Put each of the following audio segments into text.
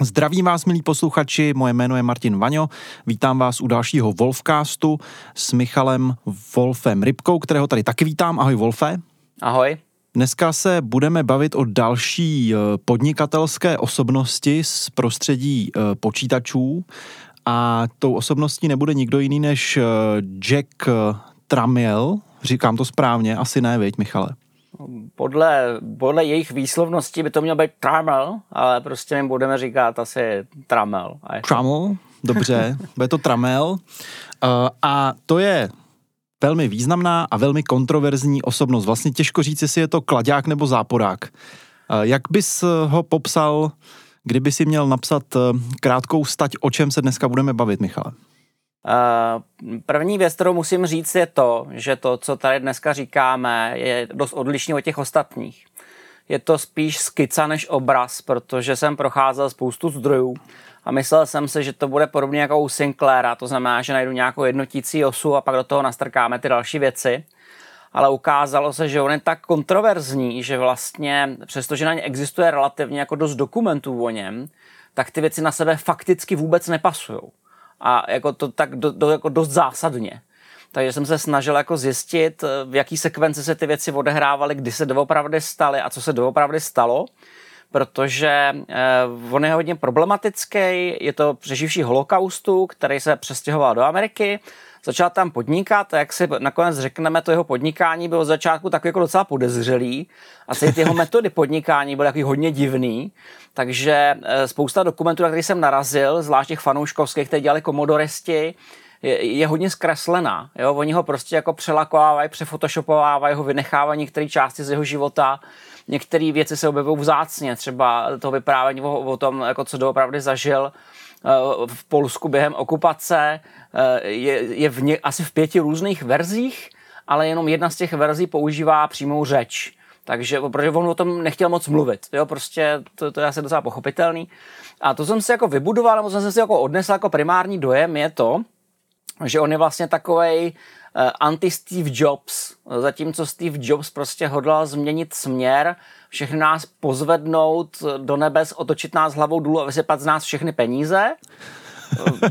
Zdravím vás, milí posluchači, moje jméno je Martin Vaňo, vítám vás u dalšího Wolfcastu s Michalem Wolfem Rybkou, kterého tady taky vítám. Ahoj Wolfe. Ahoj. Dneska se budeme bavit o další eh, podnikatelské osobnosti z prostředí eh, počítačů a tou osobností nebude nikdo jiný než eh, Jack Tramiel, říkám to správně, asi ne, veď Michale? Podle, podle jejich výslovnosti by to mělo být tramel, ale prostě my budeme říkat asi tramel. Tramel, dobře, bude to tramel. Uh, a to je velmi významná a velmi kontroverzní osobnost. Vlastně těžko říct, jestli je to kladák nebo záporák. Uh, jak bys ho popsal, kdyby si měl napsat krátkou stať, o čem se dneska budeme bavit, Michale? Eh, první věc, kterou musím říct, je to, že to, co tady dneska říkáme, je dost odlišný od těch ostatních. Je to spíš skica než obraz, protože jsem procházel spoustu zdrojů a myslel jsem si, že to bude podobně jako u Sinclaira, to znamená, že najdu nějakou jednotící osu a pak do toho nastrkáme ty další věci. Ale ukázalo se, že on je tak kontroverzní, že vlastně, přestože na ně existuje relativně jako dost dokumentů o něm, tak ty věci na sebe fakticky vůbec nepasují a jako to tak do, do, jako dost zásadně. Takže jsem se snažil jako zjistit, v jaký sekvenci se ty věci odehrávaly, kdy se doopravdy staly a co se doopravdy stalo, protože eh, on je hodně problematický, je to přeživší holokaustu, který se přestěhoval do Ameriky, začal tam podnikat a jak si nakonec řekneme, to jeho podnikání bylo od začátku tak jako docela podezřelý a ty jeho metody podnikání byly jako hodně divný, takže eh, spousta dokumentů, na který jsem narazil, zvlášť těch fanouškovských, které dělali komodoristi, je, je hodně zkreslená. Jo? Oni ho prostě jako přelakovávají, přefotoshopovávají, ho vynechávají některé části z jeho života. Některé věci se objevují vzácně, třeba to vyprávění o, o tom, jako co doopravdy zažil v Polsku během okupace, eh, je, je v ně, asi v pěti různých verzích, ale jenom jedna z těch verzí používá přímou řeč. Takže, protože on o tom nechtěl moc mluvit, jo, prostě to, to je asi docela pochopitelný. A to jsem si jako vybudoval, nebo jsem si jako odnesl jako primární dojem, je to, že on je vlastně takovej anti-Steve Jobs, zatímco Steve Jobs prostě hodlal změnit směr, všechny nás pozvednout do nebes, otočit nás hlavou důl a vysypat z nás všechny peníze,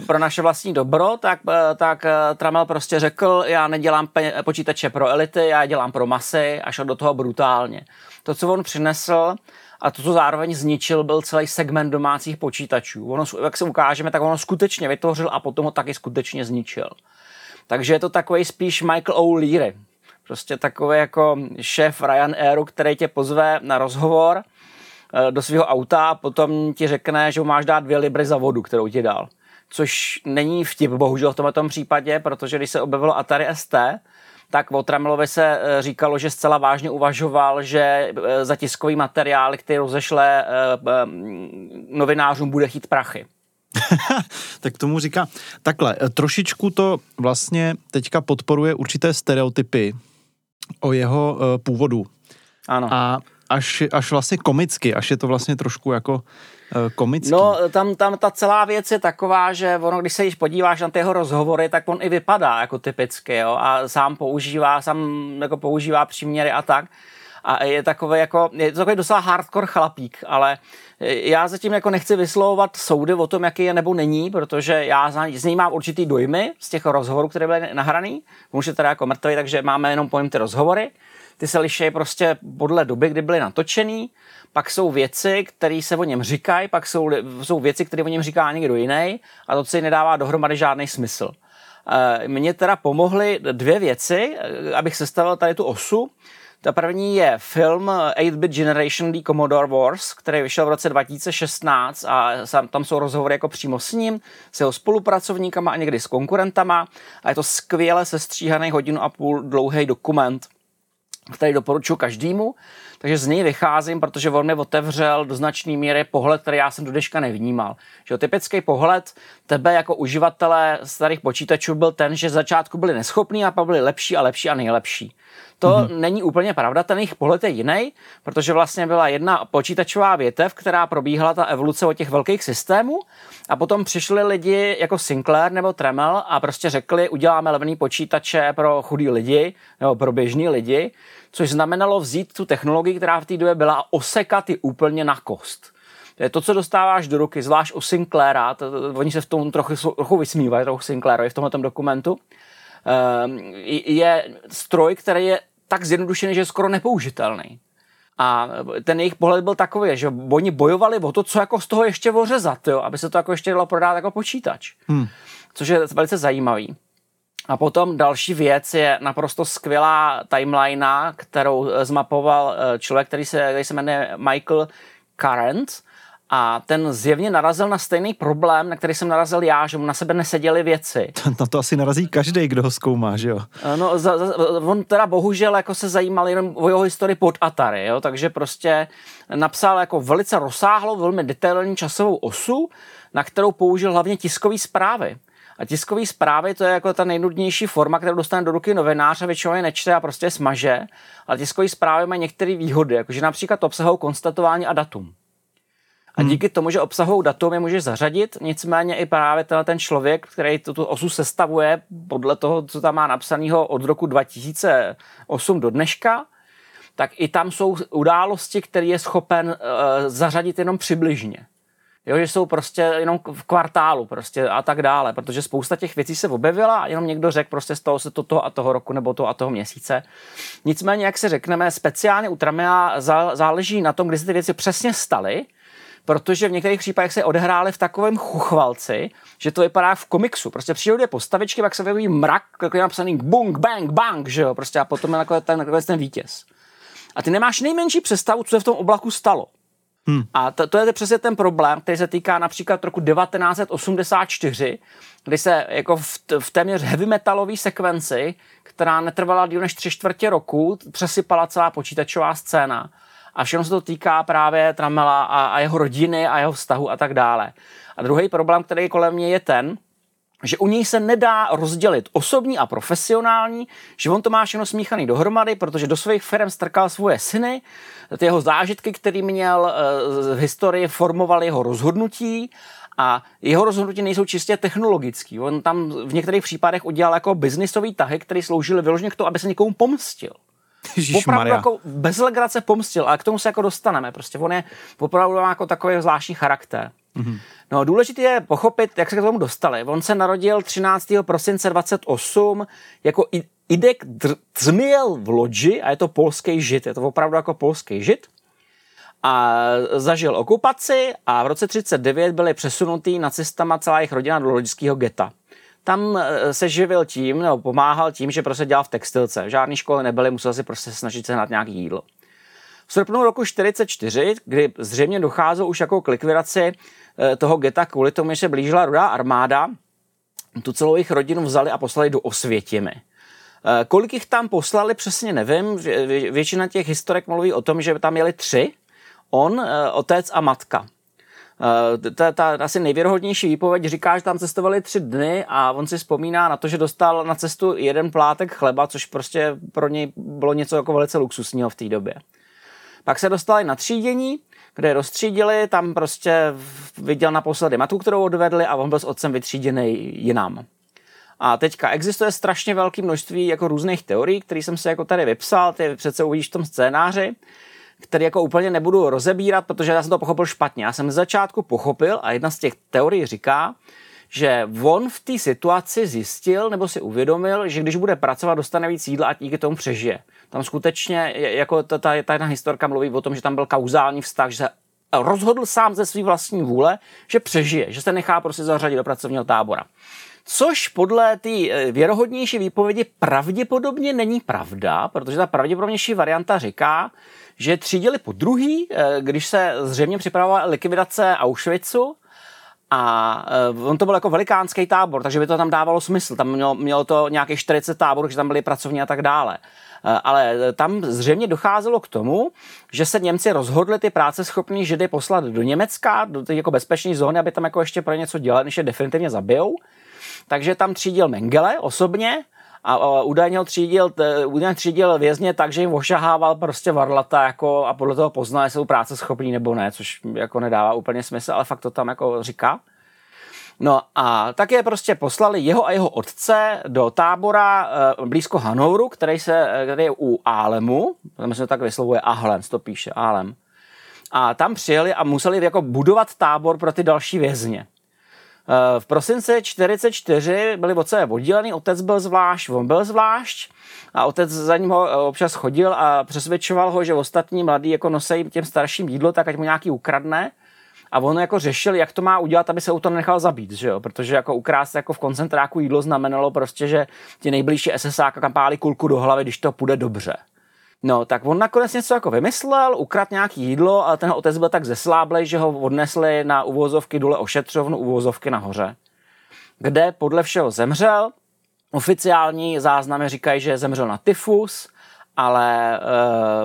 pro naše vlastní dobro, tak, eh, tak eh, Tramel prostě řekl, já nedělám počítače pro elity, já dělám pro masy a šel do toho brutálně. To, co on přinesl a to, co zároveň zničil, byl celý segment domácích počítačů. Ono, jak se ukážeme, tak ono skutečně vytvořil a potom ho taky skutečně zničil. Takže je to takový spíš Michael O'Leary. Prostě takový jako šéf Ryanairu, který tě pozve na rozhovor eh, do svého auta a potom ti řekne, že mu máš dát dvě libry za vodu, kterou ti dal což není vtip bohužel v tomto případě, protože když se objevilo Atari ST, tak o Tramelovi se eh, říkalo, že zcela vážně uvažoval, že eh, za tiskový materiál, který rozešle novinářům, bude chít prachy. tak tomu říká, takhle, trošičku to vlastně teďka podporuje určité stereotypy o jeho původu. Ano. A až, až vlastně komicky, až je to vlastně trošku jako Eh, komický. No, tam, tam ta celá věc je taková, že ono, když se již podíváš na ty jeho rozhovory, tak on i vypadá jako typicky, jo, a sám používá, sám jako používá příměry a tak. A je takový jako, je to takový docela hardcore chlapík, ale já zatím jako nechci vyslovovat soudy o tom, jaký je nebo není, protože já z něj mám určitý dojmy z těch rozhovorů, které byly nahraný. Může teda jako mrtvý, takže máme jenom pojem ty rozhovory. Ty se liší prostě podle doby, kdy byly natočený pak jsou věci, které se o něm říkají, pak jsou, jsou věci, které o něm říká někdo jiný a to si nedává dohromady žádný smysl. Eh, mně teda pomohly dvě věci, eh, abych sestavil tady tu osu. Ta první je film 8-bit Generation The Commodore Wars, který vyšel v roce 2016 a tam jsou rozhovory jako přímo s ním, s jeho spolupracovníkama a někdy s konkurentama a je to skvěle sestříhaný hodinu a půl dlouhý dokument, který doporučuji každému. Takže z něj vycházím, protože on mi otevřel do značné míry pohled, který já jsem do dneška nevnímal. Že typický pohled tebe jako uživatele starých počítačů byl ten, že začátku byli neschopní a pak byli lepší a lepší a nejlepší. To mm-hmm. není úplně pravda, ten jejich pohled je jiný, protože vlastně byla jedna počítačová větev, která probíhala ta evoluce od těch velkých systémů a potom přišli lidi jako Sinclair nebo Tremel a prostě řekli, uděláme levný počítače pro chudý lidi nebo pro běžní lidi, což znamenalo vzít tu technologii, která v té době byla a osekat ji úplně na kost. To je to, co dostáváš do ruky, zvlášť u Sinclaira, to, to, oni se v tom trochu, trochu vysmívají, trochu Sinclairovi v tomhle dokumentu, Ehm, je stroj, který je tak zjednodušený, že je skoro nepoužitelný. A ten jejich pohled byl takový, že oni bojovali o to, co jako z toho ještě ořezat, jo, aby se to jako ještě dalo prodat jako počítač. Hmm. Což je velice zajímavý. A potom další věc je naprosto skvělá timeline, kterou zmapoval eh, člověk, který se, který se jmenuje Michael Current a ten zjevně narazil na stejný problém, na který jsem narazil já, že mu na sebe neseděly věci. Na to asi narazí každý, kdo ho zkoumá, že jo? No, za, za, on teda bohužel jako se zajímal jenom o jeho historii pod Atari, jo? takže prostě napsal jako velice rozsáhlou, velmi detailní časovou osu, na kterou použil hlavně tiskové zprávy. A tiskové zprávy to je jako ta nejnudnější forma, kterou dostane do ruky novinář a většinou je nečte a prostě smaže. Ale tiskové zprávy mají některé výhody, jakože například obsahují konstatování a datum. A hmm. díky tomu, že obsahují datum, je můžeš zařadit, nicméně i právě ten člověk, který tuto osu sestavuje podle toho, co tam má napsaného od roku 2008 do dneška, tak i tam jsou události, které je schopen uh, zařadit jenom přibližně. Jo, že jsou prostě jenom v kvartálu prostě a tak dále, protože spousta těch věcí se objevila a jenom někdo řekl prostě toho se to toho a toho roku nebo toho a toho měsíce. Nicméně, jak si řekneme, speciálně u Tramea záleží na tom, kdy se ty věci přesně staly protože v některých případech se odehrály v takovém chuchvalci, že to vypadá v komiksu. Prostě přijdou dvě postavičky, pak se vyvíjí mrak, je napsaný bung, bang, bang, že jo, prostě a potom je ten, nakonec ten vítěz. A ty nemáš nejmenší představu, co se v tom oblaku stalo. Hmm. A to, to je přesně ten problém, který se týká například roku 1984, kdy se jako v, v téměř heavy metalové sekvenci, která netrvala díl než tři čtvrtě roku, přesypala celá počítačová scéna a všechno se to týká právě Tramela a, a jeho rodiny a jeho vztahu a tak dále. A druhý problém, který je kolem mě, je ten, že u něj se nedá rozdělit osobní a profesionální, že on to má všechno smíchaný dohromady, protože do svých firm strkal svoje syny, ty jeho zážitky, který měl eh, v historii, formovaly jeho rozhodnutí a jeho rozhodnutí nejsou čistě technologický. On tam v některých případech udělal jako biznisový tahy, který sloužil vyloženě k tomu, aby se někomu pomstil. Opravdu jako bez legrace pomstil, ale k tomu se jako dostaneme. Prostě on je opravdu má jako takový zvláštní charakter. Mm-hmm. No důležité je pochopit, jak se k tomu dostali. On se narodil 13. prosince 28 jako Idek Dzmiel v Lodži a je to polský žid. Je to opravdu jako polský žid. A zažil okupaci a v roce 39 byli přesunutý nacistama celá jejich rodina do loďského geta tam eh, se živil tím, nebo pomáhal tím, že prostě dělal v textilce. Žádné školy nebyly, musel si prostě snažit sehnat nějaký jídlo. V srpnu roku 44, kdy zřejmě docházelo už jako k likvidaci toho geta kvůli tomu, že se blížila rudá armáda, tu celou jejich rodinu vzali a poslali do Osvětimi. Eh, kolik jich tam poslali, přesně nevím. Většina těch historek mluví o tom, že tam jeli tři. On, otec a matka. Eh, ta, ta asi nejvěrohodnější výpověď říká, že tam cestovali tři dny a on si vzpomíná na to, že dostal na cestu jeden plátek chleba, což prostě pro něj bylo něco jako velice luxusního v té době. Pak se dostali na třídění, kde rozstřídili, tam prostě viděl naposledy matu, kterou odvedli a on byl s otcem vytříděný jinam. A teďka existuje strašně velké množství jako různých teorií, které jsem si jako tady vypsal, ty přece uvidíš v tom scénáři který jako úplně nebudu rozebírat, protože já jsem to pochopil špatně. Já jsem z začátku pochopil a jedna z těch teorií říká, že on v té situaci zjistil nebo si uvědomil, že když bude pracovat, dostane víc jídla a díky tomu přežije. Tam skutečně, jako ta, ta, ta jedna historka mluví o tom, že tam byl kauzální vztah, že se rozhodl sám ze své vlastní vůle, že přežije, že se nechá prostě zařadit do pracovního tábora. Což podle té eh, věrohodnější výpovědi pravděpodobně není pravda, protože ta pravděpodobnější varianta říká, že třídili po druhý, eh, když se zřejmě připravovala likvidace Auschwitzu, a eh, on to byl jako velikánský tábor, takže by to tam dávalo smysl. Tam mělo, mělo to nějakých 40 táborů, že tam byly pracovní a tak dále. ale tam zřejmě docházelo k tomu, že se Němci rozhodli ty práce schopní Židy poslat do Německa, do té jako bezpečné zóny, aby tam jako ještě pro něco dělali, než je definitivně zabijou. Takže tam třídil Mengele osobně, a, a údajně třídil, t, údajně třídil vězně tak, že jim ošahával prostě varlata jako, a podle toho poznal, jestli jsou práce schopní nebo ne, což jako nedává úplně smysl, ale fakt to tam jako říká. No a také prostě poslali jeho a jeho otce do tábora e, blízko Hanouru, který, se, který je u Álemu, tam se tak vyslovuje Ahlem, to píše, Álem. A tam přijeli a museli jako budovat tábor pro ty další vězně. Eh, v prosinci 44 byli od sebe oddělený, otec byl zvlášť, on byl zvlášť a otec za ním ho eh, občas chodil a přesvědčoval ho, že ostatní mladí jako nosejí těm starším jídlo, tak ať mu nějaký ukradne. A on jako řešil, jak to má udělat, aby se u toho nechal zabít, že jo? Protože jako ukrást jako v koncentráku jídlo znamenalo prostě, že ti nejbližší SSák kam pálí kulku do hlavy, když to půjde dobře. No, tak on nakonec něco jako vymyslel, ukradl nějaký jídlo, ale ten otec byl tak zesláblej, že ho odnesli na uvozovky dole ošetřovnu, uvozovky nahoře, kde podle všeho zemřel. Oficiální záznamy říkají, že zemřel na tyfus, ale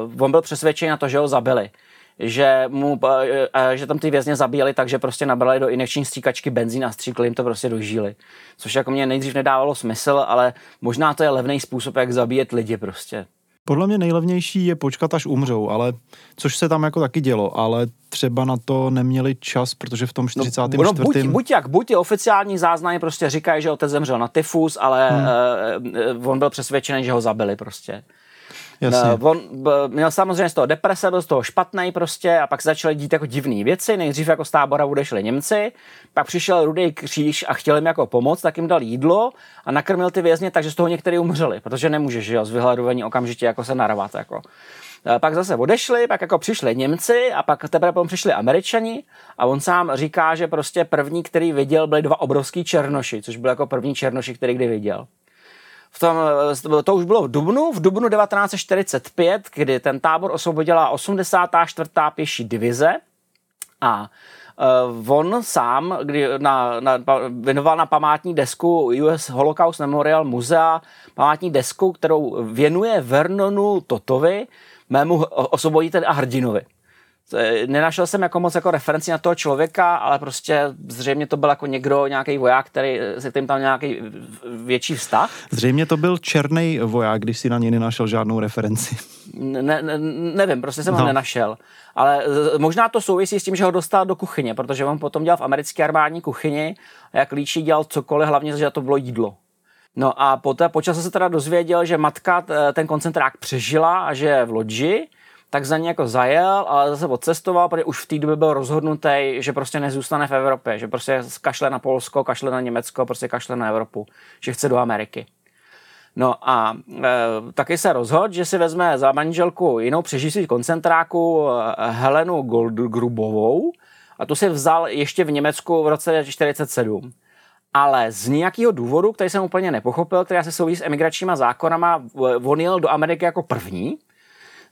uh, on byl přesvědčený na to, že ho zabili. Že, mu, uh, uh, že tam ty vězně zabíjeli, takže prostě nabrali do injekční stříkačky benzín a stříkli jim to prostě dožíli. Což jako mě nejdřív nedávalo smysl, ale možná to je levný způsob, jak zabíjet lidi prostě. Podle mě nejlevnější je počkat, až umřou, ale což se tam jako taky dělo, ale třeba na to neměli čas, protože v tom 44. No, no, buď, buď jak, buď je oficiální záznamy prostě říkají, že otec zemřel na tyfus, ale hmm. uh, on byl přesvědčený, že ho zabili prostě. Jasně. Uh, on měl samozřejmě z toho deprese, byl z toho špatný prostě a pak začaly dít jako divné věci. Nejdřív jako z tábora odešli Němci, pak přišel Rudý kříž a chtěl jim jako pomoct, tak jim dal jídlo a nakrmil ty vězně, takže z toho některý umřeli, protože nemůže, že jo, z vyhledování okamžitě jako se narvat. Jako. Eh, pak zase odešli, pak jako přišli Němci a pak teprve potom přišli Američani a on sám říká, že prostě první, který viděl, byli dva obrovský černoši, což byl jako první černoši, který kdy viděl v tom, eh, to už bylo v Dubnu, v Dubnu 1945, kdy ten tábor osvobodila 84. pěší divize a uh, on sám, kdy na, na, věnoval na památní desku US Holocaust Memorial Muzea památní desku, kterou věnuje Vernonu Totovi, mému osvoboditeli a hrdinovi. Nenašel jsem jako moc jako referenci na toho člověka, ale prostě zřejmě to byl jako někdo, nějaký voják, který se kterým tam nějaký větší vztah. Zřejmě to byl černý voják, když si na něj nenašel žádnou referenci. Ne, ne, nevím, prostě jsem no. ho nenašel. Ale možná to souvisí s tím, že ho dostal do kuchyně, protože on potom dělal v americké armádní kuchyni a jak líčí dělal cokoliv, hlavně, že to bylo jídlo. No a poté počas se teda dozvěděl, že matka ten koncentrák přežila a že je v loďi, tak za ně jako zajel, ale zase odcestoval, protože už v té době byl rozhodnutý, že prostě nezůstane v Evropě, že prostě kašle na Polsko, kašle na Německo, prostě kašle na Evropu, že chce do Ameriky. No a e, taky se rozhodl, že si vezme za manželku jinou přežijící koncentráku e, Helenu Goldgrubovou a tu si vzal ještě v Německu v roce 1947. Ale z nějakého důvodu, který jsem úplně nepochopil, který se souvisí s emigračníma zákonama, on jel do Ameriky jako první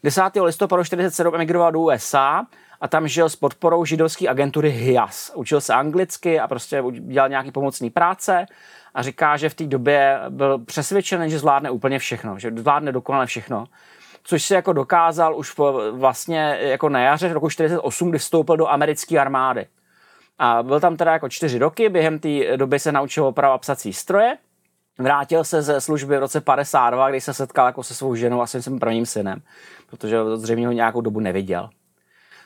10. listopadu 1947 emigroval do USA a tam žil s podporou židovské agentury HIAS. Učil se anglicky a prostě dělal nějaký pomocný práce a říká, že v té době byl přesvědčený, že zvládne úplně všechno, že zvládne dokonale všechno. Což si jako dokázal už vlastně jako na jaře roku 1948, kdy vstoupil do americké armády. A byl tam teda jako čtyři roky, během té doby se naučil opravovat psací stroje Vrátil se ze služby v roce 52, kdy se setkal jako se svou ženou a svým prvním synem, protože zřejmě ho nějakou dobu neviděl.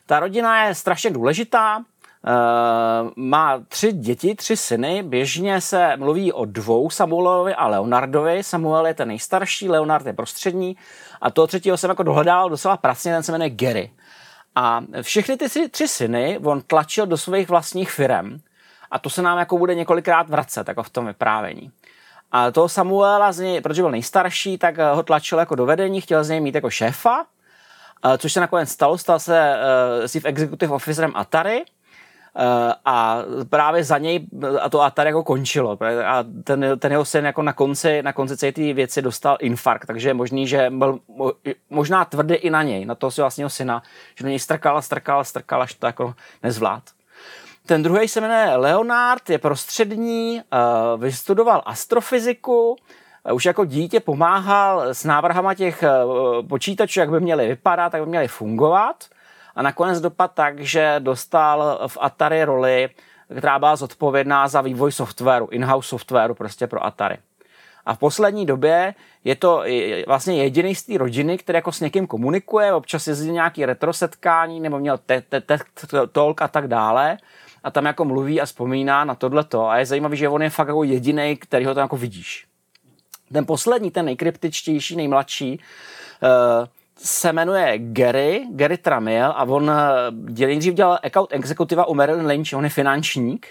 Ta rodina je strašně důležitá, Uh, má tři děti, tři syny. Běžně se mluví o dvou, Samuelovi a Leonardovi. Samuel je ten nejstarší, Leonard je prostřední a toho třetího jsem jako dohledal docela pracně, ten se jmenuje Gary. A všechny ty tři, tři syny on tlačil do svých vlastních firm a to se nám jako bude několikrát vracet jako v tom vyprávění. A toho Samuela, z něj, protože byl nejstarší, tak eh, ho tlačil jako do vedení, chtěl z něj mít jako šéfa, eh, což se nakonec stalo, stal se uh, chief executive officerem Atari, a právě za něj a to Atari jako končilo. A ten, ten jeho syn jako na konci, na konci celé té věci dostal infarkt, takže je možný, že byl možná tvrdý i na něj, na toho svého vlastního syna, že na něj strkal, strkal, strkal, až to jako nezvlád. Ten druhý se jmenuje Leonard, je prostřední, uh, vystudoval astrofyziku, už jako dítě pomáhal s návrhama těch počítačů, jak by měly vypadat, jak by měly fungovat. A nakonec dopad tak, že dostal v Atari roli, která byla zodpovědná za vývoj softwaru, in-house softwaru prostě pro Atari. A v poslední době je to vlastně jediný z té rodiny, který jako s někým komunikuje, občas jezdí nějaký retrosetkání nebo měl te, te, te, talk a tak dále a tam jako mluví a vzpomíná na tohleto a je zajímavý, že on je fakt jako jediný, který ho tam jako vidíš. Ten poslední, ten nejkryptičtější, nejmladší, uh, se jmenuje Gary, Gary Tramiel a on uh, nejdřív dělal account exekutiva u Marilyn Lynch, on je finančník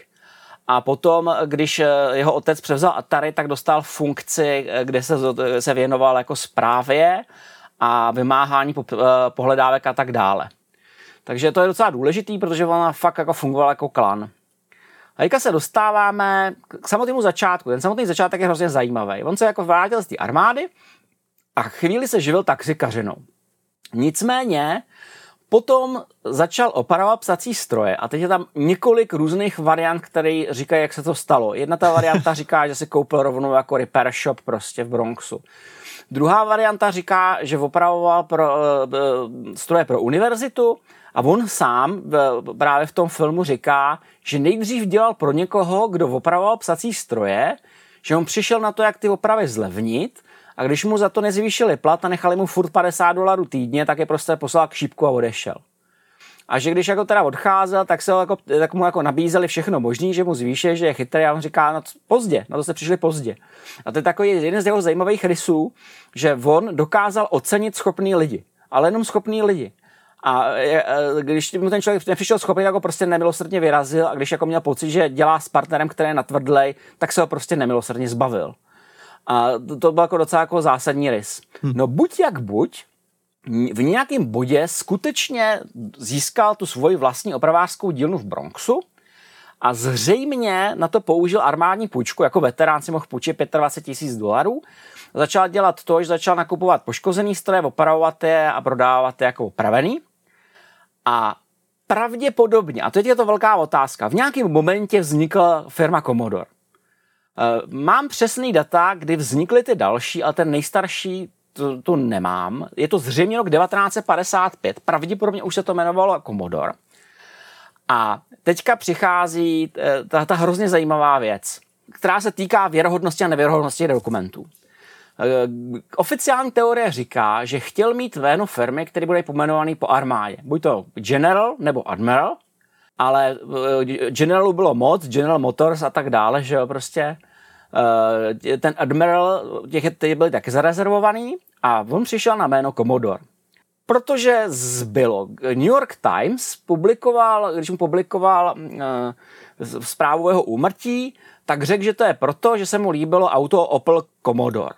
a potom, když eh, jeho otec převzal Atari, tak dostal funkci, eh, kde se, se věnoval jako správě a vymáhání eh, pohledávek a tak dále. Takže to je docela důležitý, protože ona fakt jako fungoval jako klan. A teďka se dostáváme k samotnému začátku. Ten samotný začátek je hrozně zajímavý. On se jako vrátil z té armády a chvíli se živil taxikařinou. Nicméně Potom začal opravovat psací stroje a teď je tam několik různých variant, které říkají, jak se to stalo. Jedna ta varianta říká, že si koupil rovnou jako repair shop prostě v Bronxu. Druhá varianta říká, že opravoval pro, uh, stroje pro univerzitu a on sám uh, právě v tom filmu říká, že nejdřív dělal pro někoho, kdo opravoval psací stroje, že on přišel na to, jak ty opravy zlevnit a když mu za to nezvýšili plat a nechali mu furt 50 dolarů týdně, tak je prostě poslal k šípku a odešel. A že když jako teda odcházel, tak, se jako, tak mu jako nabízeli všechno možné, že mu zvýše, že je chytrý a on říká, no pozdě, na to se přišli pozdě. A to je takový jeden z jeho zajímavých rysů, že on dokázal ocenit schopný lidi, ale jenom schopný lidi. A když mu ten člověk nepřišel schopný, tak ho prostě nemilosrdně vyrazil a když jako měl pocit, že dělá s partnerem, který je natvrdlej, tak se ho prostě nemilosrdně zbavil. A to, to byl jako docela jako zásadní rys. Hm. No buď jak buď, v nějakém bodě skutečně získal tu svoji vlastní opravářskou dílnu v Bronxu a zřejmě na to použil armádní půjčku, jako veterán si mohl půjčit 25 tisíc dolarů. Začal dělat to, že začal nakupovat poškozený stroje, opravovat je a prodávat je jako opravený. A pravděpodobně, a teď je to velká otázka, v nějakém momentě vznikla firma Commodore. Eh, mám přesný data, kdy vznikly ty další, ale ten nejstarší to, to nemám. Je to zřejmě rok 1955, pravděpodobně už se to jmenovalo Commodore. A teďka přichází eh, ta, ta hrozně zajímavá věc, která se týká věrohodnosti a nevěrohodnosti dokumentů. Eh, oficiální teorie říká, že chtěl mít jméno firmy, který bude pomenovaný po armádě. Buď to General nebo Admiral, ale Generalu bylo moc, General Motors a tak dále, že jo, prostě Eh, ten Admiral, těch, byly taky zarezervovaný a on přišel na jméno Commodore. Protože zbylo. New York Times publikoval, když mu publikoval zprávu jeho úmrtí, tak řekl, že to je proto, že se mu líbilo auto Opel Commodore.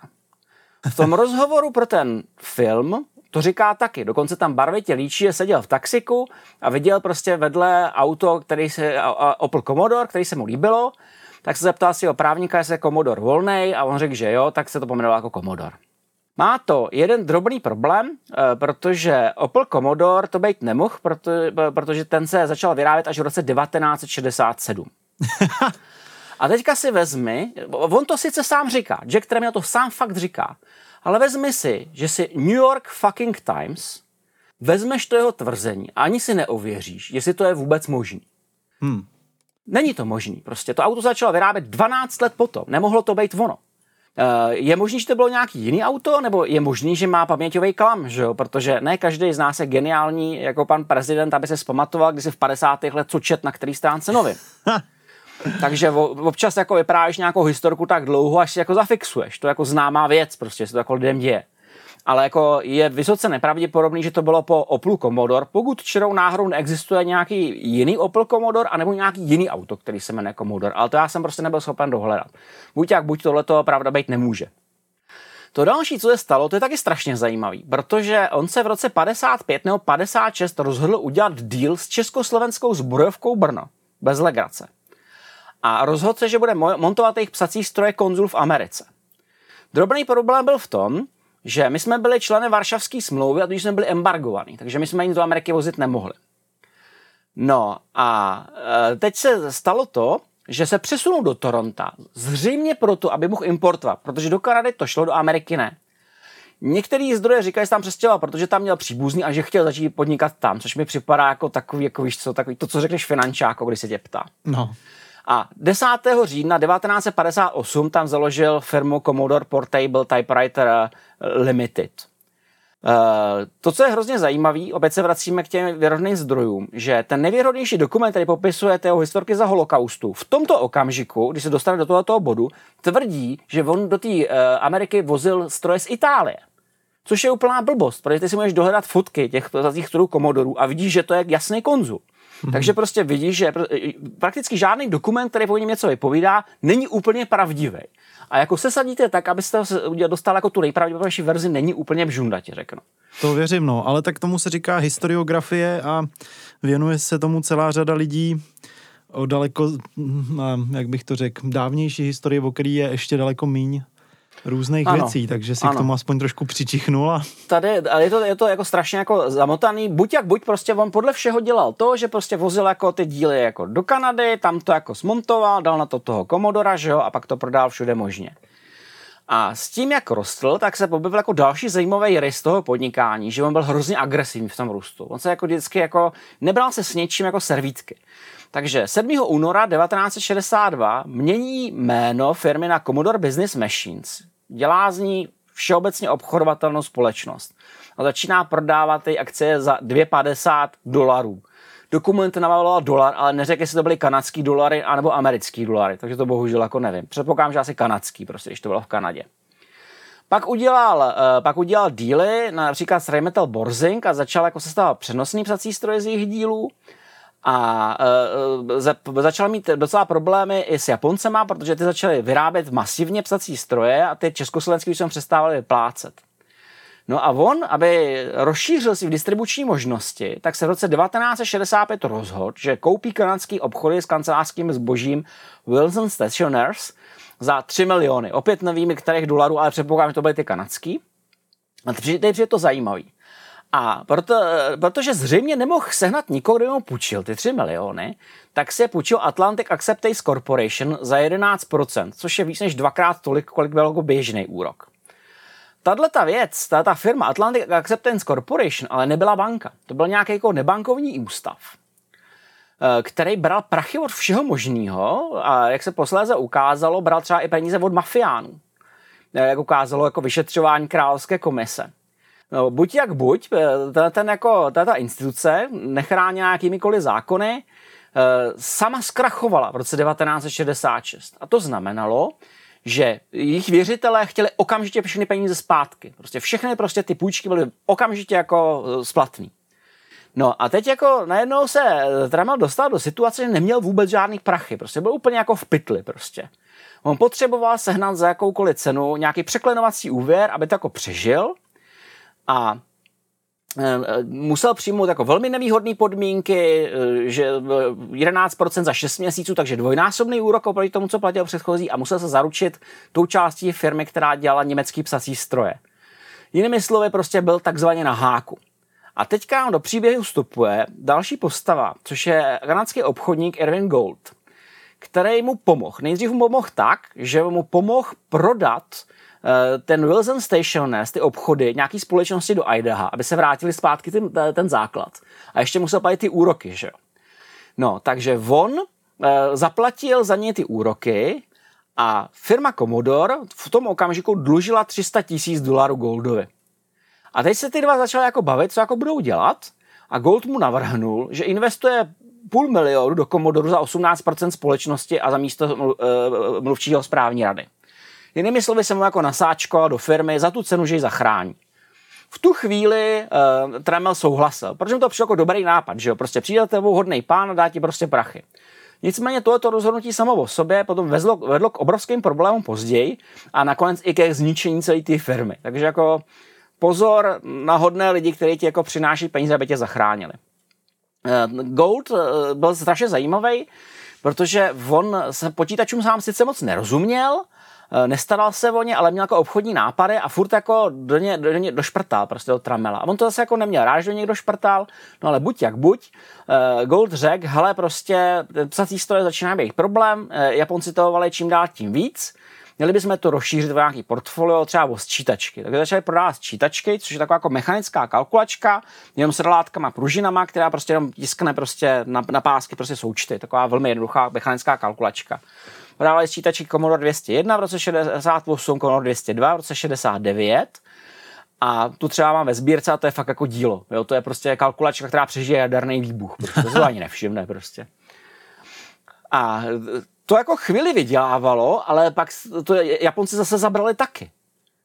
V tom rozhovoru pro ten film to říká taky. Dokonce tam barvitě líčí, že seděl v taxiku a viděl prostě vedle auto, který se, Opel Commodore, který se mu líbilo tak se zeptal si o právníka, jestli je Commodore volnej a on řekl, že jo, tak se to pomenovalo jako Commodore. Má to jeden drobný problém, eh, protože Opel Commodore to být nemohl, protože ten se začal vyrábět až v roce 1967. A teďka si vezmi, on to sice sám říká, Jack Tramiel to sám fakt říká, ale vezmi si, že si New York fucking Times, vezmeš to jeho tvrzení a ani si neověříš, jestli to je vůbec možný. Hmm. Není to možný. Prostě to auto začalo vyrábět 12 let potom. Nemohlo to být ono. Eh, je možný, že to bylo nějaký jiný auto, nebo je možný, že má paměťový klam, že jo? protože ne každý z nás je geniální jako pan prezident, aby se zpamatoval, když se v 50. let co čet na který stránce novin. Takže občas jako vyprávíš nějakou historku tak dlouho, až si jako zafixuješ. To je jako známá věc, prostě se to jako lidem děje ale jako je vysoce nepravděpodobný, že to bylo po Oplu Commodore, pokud čirou náhodou neexistuje nějaký jiný Opel Commodore, anebo nějaký jiný auto, který se jmenuje Commodore. Ale to já jsem prostě nebyl schopen dohledat. Buď jak, buď tohle to pravda být nemůže. To další, co se stalo, to je taky strašně zajímavý, protože on se v roce 55 nebo 56 rozhodl udělat deal s československou zbrojovkou Brno. Bez legrace. A rozhodl se, že bude montovat jejich psací stroje konzul v Americe. Drobný problém byl v tom, že my jsme byli členy Varšavské smlouvy a když jsme byli embargovaní, takže my jsme ani do Ameriky vozit nemohli. No a e, teď se stalo to, že se přesunul do Toronto, zřejmě proto, aby mohl importovat, protože do Kanady to šlo, do Ameriky ne. Některý zdroje říkají, že tam přestěhoval, protože tam měl příbuzný a že chtěl začít podnikat tam, což mi připadá jako takový, jako víš co, takový, to, co řekneš finančáko, když se tě ptá. No. A 10. října 1958 tam založil firmu Commodore Portable Typewriter Limited. Uh, to, co je hrozně zajímavé, opět se vracíme k těm věrohodným zdrojům, že ten nejvěrohodnější dokument, který popisuje jeho historky za holokaustu, v tomto okamžiku, když se dostane do tohoto bodu, tvrdí, že on do té uh, Ameriky vozil stroje z Itálie. Což je úplná blbost, protože ty si můžeš dohledat fotky těch, těch strojů Commodorů a vidíš, že to je jasný konzul. Mm-hmm. Takže prostě vidíš, že prakticky žádný dokument, který po něm něco vypovídá, není úplně pravdivý. A jako se sadíte tak, abyste dostal jako tu nejpravděpodobnější verzi, není úplně bžunda, ti řeknu. To věřím, no, ale tak tomu se říká historiografie a věnuje se tomu celá řada lidí o daleko, hm, jak bych to řekl, dávnější historie, o který je ještě daleko míň různých ano. věcí, takže si ano. k tomu aspoň trošku přičichnul. A... Tady, ale je to, je to jako strašně jako zamotaný, buď jak buď prostě on podle všeho dělal to, že prostě vozil jako ty díly jako do Kanady, tam to jako smontoval, dal na to toho komodora, že jo, a pak to prodal všude možně. A s tím, jak rostl, tak se objevil jako další zajímavý rys toho podnikání, že on byl hrozně agresivní v tom růstu. On se jako vždycky jako nebral se s něčím jako servítky. Takže 7. února 1962 mění jméno firmy na Commodore Business Machines dělá z ní všeobecně obchodovatelnou společnost a začíná prodávat ty akcie za 2,50 dolarů. Dokument navaloval dolar, ale neřekl, jestli to byly kanadský dolary anebo americký dolary, takže to bohužel jako nevím. Předpokládám, že asi kanadský, prostě, když to bylo v Kanadě. Pak udělal, uh, pak udělal díly, například s Rheinmetall Borzing a začal jako se stávat přenosný psací stroj z jejich dílů a uh, začal mít docela problémy i s Japoncema, protože ty začaly vyrábět masivně psací stroje a ty československý už jsem přestávali vyplácet. No a on, aby rozšířil si v distribuční možnosti, tak se v roce 1965 rozhodl, že koupí kanadský obchody s kancelářským zbožím Wilson Stationers za 3 miliony. Opět nevím, kterých dolarů, ale předpokládám, že to byly ty kanadský. A teď je to zajímavý. A proto, protože zřejmě nemohl sehnat nikoho, kdo mu půjčil ty 3 miliony, tak se půjčil Atlantic Acceptance Corporation za 11%, což je víc než dvakrát tolik, kolik byl jako běžný úrok. Tahle ta věc, ta firma Atlantic Acceptance Corporation, ale nebyla banka. To byl nějaký jako nebankovní ústav, eh, který bral prachy od všeho možného a jak se posléze ukázalo, bral třeba i peníze od mafiánů. Eh, jak ukázalo jako vyšetřování královské komise. No, buď jak buď, eh, ten jako, ta instituce, nechráněná jakýmikoliv zákony, eh, sama zkrachovala v roce 1966. A to znamenalo, že jejich věřitelé chtěli okamžitě všechny peníze zpátky. Prostě všechny prostě ty půjčky byly okamžitě jako eh, splatný. No a teď jako najednou se Trammell dostal do situace, že neměl vůbec žádný prachy. Prostě byl úplně jako v pytli prostě. On potřeboval sehnat za jakoukoliv cenu nějaký překlenovací úvěr, aby to jako přežil a e, musel přijmout jako velmi nevýhodné podmínky, e, že 11% za 6 měsíců, takže dvojnásobný úrok oproti tomu, co platil předchozí a musel se zaručit tou částí firmy, která dělala německý psací stroje. Jinými slovy, prostě byl takzvaně na háku. A teďka do příběhu vstupuje další postava, což je kanadský obchodník Erwin Gold, který mu pomohl. Nejdřív mu pomohl tak, že mu pomohl prodat Eh, ten Wilson Stationers, ty obchody, nějaký společnosti do Idaha, aby se vrátili zpátky ten, ten základ. A ještě musel platit ty úroky, že jo. No, takže on e, zaplatil za ně ty úroky a firma Commodore v tom okamžiku dlužila 300 tisíc dolarů Goldovi. A teď se ty dva začaly jako bavit, co jako budou dělat a Gold mu navrhnul, že investuje půl milionu do Commodore za 18% společnosti a za místo e, mluvčího správní rady. Jinými slovy jsem mu jako nasáčkoval do firmy za tu cenu, že ji zachrání. V tu chvíli uh, Tremel souhlasil, protože mu to přišlo jako dobrý nápad, že jo, prostě přijde tebou hodný pán a dá ti prostě prachy. Nicméně tohoto rozhodnutí samo o sobě potom vezlo, vedlo k obrovským problémům později a nakonec i ke zničení celé té firmy. Takže jako pozor na hodné lidi, kteří ti jako přináší peníze, aby tě zachránili. Uh, Gold uh, byl strašně zajímavý, protože on se počítačům sám sice moc nerozuměl, Eh, nestaral se o ně, ale měl jako obchodní nápady a furt jako do ně, do ně došprtal prostě do Tramela. A on to zase jako neměl rád, že do někdo šprtal, no ale buď jak buď. Uh, Gold řekl, hele prostě psací stroje začíná být problém, Japonci toho čím dál tím víc, měli bychom to rozšířit v nějaký portfolio třeba o sčítačky. Takže začali prodávat sčítačky, což je taková jako mechanická kalkulačka, jenom s relátkama pružinama, která prostě jenom tiskne prostě na, na pásky prostě součty. Taková velmi jednoduchá mechanická kalkulačka. Prodávali sčítačky Commodore 201 v roce 68, Commodore 202 v roce 69 a tu třeba mám ve sbírce a to je fakt jako dílo. Jo? To je prostě kalkulačka, která přežije jaderný výbuch. Prostě. To se ani nevšimne prostě. A to jako chvíli vydělávalo, ale pak to Japonci zase zabrali taky.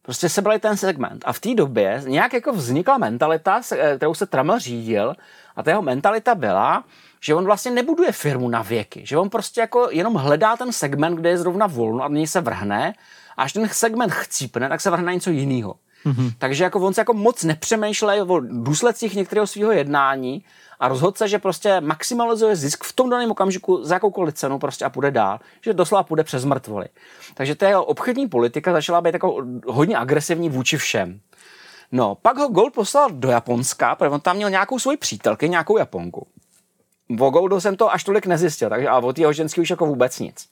Prostě sebrali ten segment. A v té době nějak jako vznikla mentalita, kterou se Trammell řídil, a ta jeho mentalita byla, že on vlastně nebuduje firmu na věky, že on prostě jako jenom hledá ten segment, kde je zrovna volno a něj se vrhne a až ten segment chcípne, tak se vrhne na něco jiného. Mm-hmm. Takže jako on se jako moc nepřemýšlel o důsledcích některého svého jednání a rozhodl se, že prostě maximalizuje zisk v tom daném okamžiku za jakoukoliv cenu prostě a půjde dál, že doslova půjde přes mrtvoly. Takže ta jeho obchodní politika začala být jako hodně agresivní vůči všem. No, pak ho Gold poslal do Japonska, protože on tam měl nějakou svoji přítelky, nějakou Japonku. O Goldu jsem to až tolik nezjistil, takže a od jeho ženský už jako vůbec nic.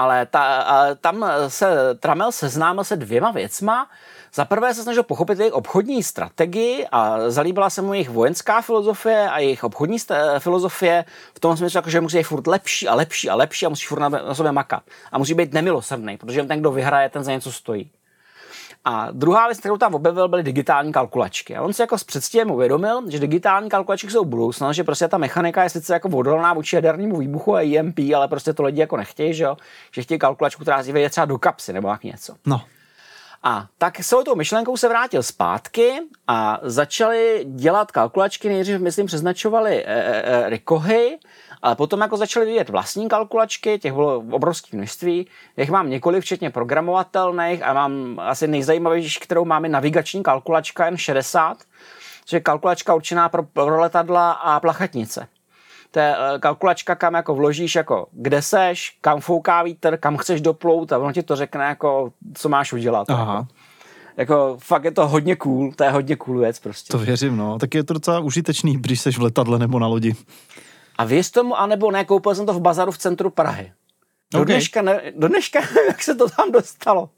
Ale ta, tam se Tramel seznámil se dvěma věcma. Za prvé se snažil pochopit jejich obchodní strategii a zalíbila se mu jejich vojenská filozofie a jejich obchodní filozofie v tom smyslu, jako, že musí být furt lepší a lepší a lepší a musí furt na, na sobě makat. A musí být nemilosrdný, protože ten, kdo vyhraje, ten za něco stojí. A druhá věc, kterou tam objevil, byly digitální kalkulačky. A on si jako s předstihem uvědomil, že digitální kalkulačky jsou budoucnost, že prostě ta mechanika je sice jako odolná vůči jadernímu výbuchu a EMP, ale prostě to lidi jako nechtějí, že jo? Že chtějí kalkulačku, která si vejde třeba do kapsy nebo jak něco. No. A tak s tou myšlenkou se vrátil zpátky a začali dělat kalkulačky, nejdřív, myslím, přeznačovali e, e, e, Rikohy, ale potom jako začali vyvíjet vlastní kalkulačky, těch bylo obrovské množství, těch mám několik, včetně programovatelných a mám asi nejzajímavější, kterou máme navigační kalkulačka N60, což je kalkulačka určená pro, pro letadla a plachetnice. To je eh, kalkulačka, kam jako vložíš, jako kde seš, kam fouká vítr, kam chceš doplout a ono ti to řekne, jako, co máš udělat. Aha. Jako jako fakt je to hodně cool, to je hodně cool věc prostě. To věřím, no. Tak je to docela užitečný, když jsi v letadle nebo na lodi. A věř tomu, anebo ne, koupil jsem to v bazaru v centru Prahy. Do okay. dneška, ne, do dneška jak se to tam dostalo.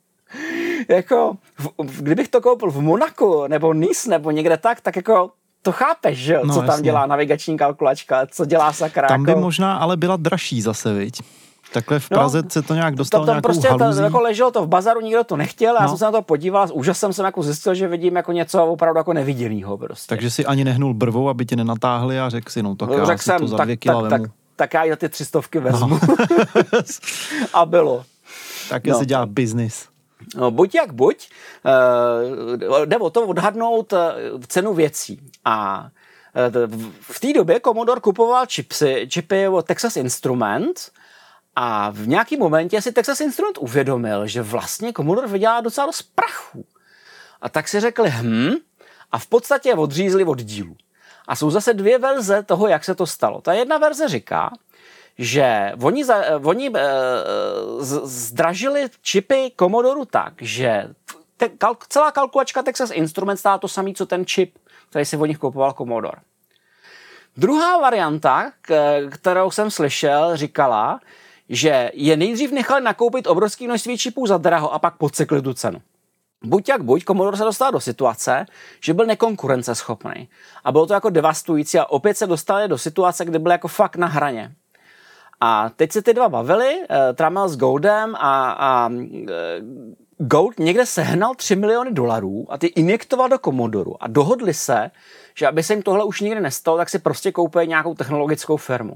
jako, v, kdybych to koupil v Monaku, nebo Nice, nebo někde tak, tak jako to chápeš, že jo, no, co jasně. tam dělá navigační kalkulačka, co dělá sakra. Tam by jako... možná ale byla dražší zase, viď? Takhle v no, Praze no, se to nějak dostalo to, tam nějakou prostě haluzí. to, jako leželo to v bazaru, nikdo to nechtěl, no. já jsem se na to podíval, s úžasem jsem jako zjistil, že vidím jako něco opravdu jako neviděného prostě. Takže si ani nehnul brvou, aby tě nenatáhli a řekl si, no tak já řekl jsem, to za tak, dvě kila tak, tak, tak, já i ty tři stovky vezmu. No. a bylo. Tak no. se dělá business. No, buď jak buď, uh, jde o to odhadnout uh, cenu věcí. A uh, v té době Commodore kupoval čipsy, čipy od Texas Instruments a v nějakém momentě si Texas Instrument uvědomil, že vlastně Commodore vydělá docela dost prachu. A tak si řekli, hm, a v podstatě odřízli od dílu. A jsou zase dvě verze toho, jak se to stalo. Ta jedna verze říká, že oni, za, oni uh, zdražili čipy Commodore tak, že te, kal, celá kalkulačka Texas Instruments stála to samý, co ten čip, který si od nich kupoval Commodore. Druhá varianta, kterou jsem slyšel, říkala, že je nejdřív nechali nakoupit obrovské množství čipů za draho a pak podsekli tu cenu. Buď jak buď, Commodore se dostal do situace, že byl nekonkurenceschopný. A bylo to jako devastující a opět se dostali do situace, kde byl jako fakt na hraně. A teď se ty dva bavili, uh, Tramel s Goldem a, a uh, Gold někde sehnal 3 miliony dolarů a ty injektoval do Commodoru a dohodli se, že aby se jim tohle už nikdy nestalo, tak si prostě koupí nějakou technologickou firmu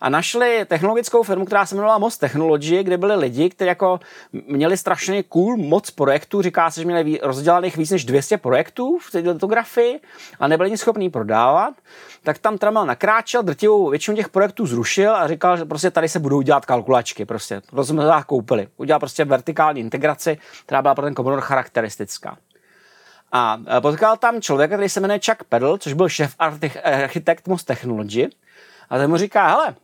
a našli technologickou firmu, která se jmenovala Most Technology, kde byli lidi, kteří jako měli strašně cool moc projektů, říká se, že měli rozdělaných víc než 200 projektů v té litografii a nebyli nic schopní prodávat, tak tam Tramel nakráčel, drtivou většinu těch projektů zrušil a říkal, že prostě tady se budou dělat kalkulačky, prostě, to koupili. Udělal prostě vertikální integraci, která byla pro ten Commodore charakteristická. A potkal tam člověka, který se jmenuje Chuck Peddle, což byl šéf architekt Most Technology. A ten mu říká, hele,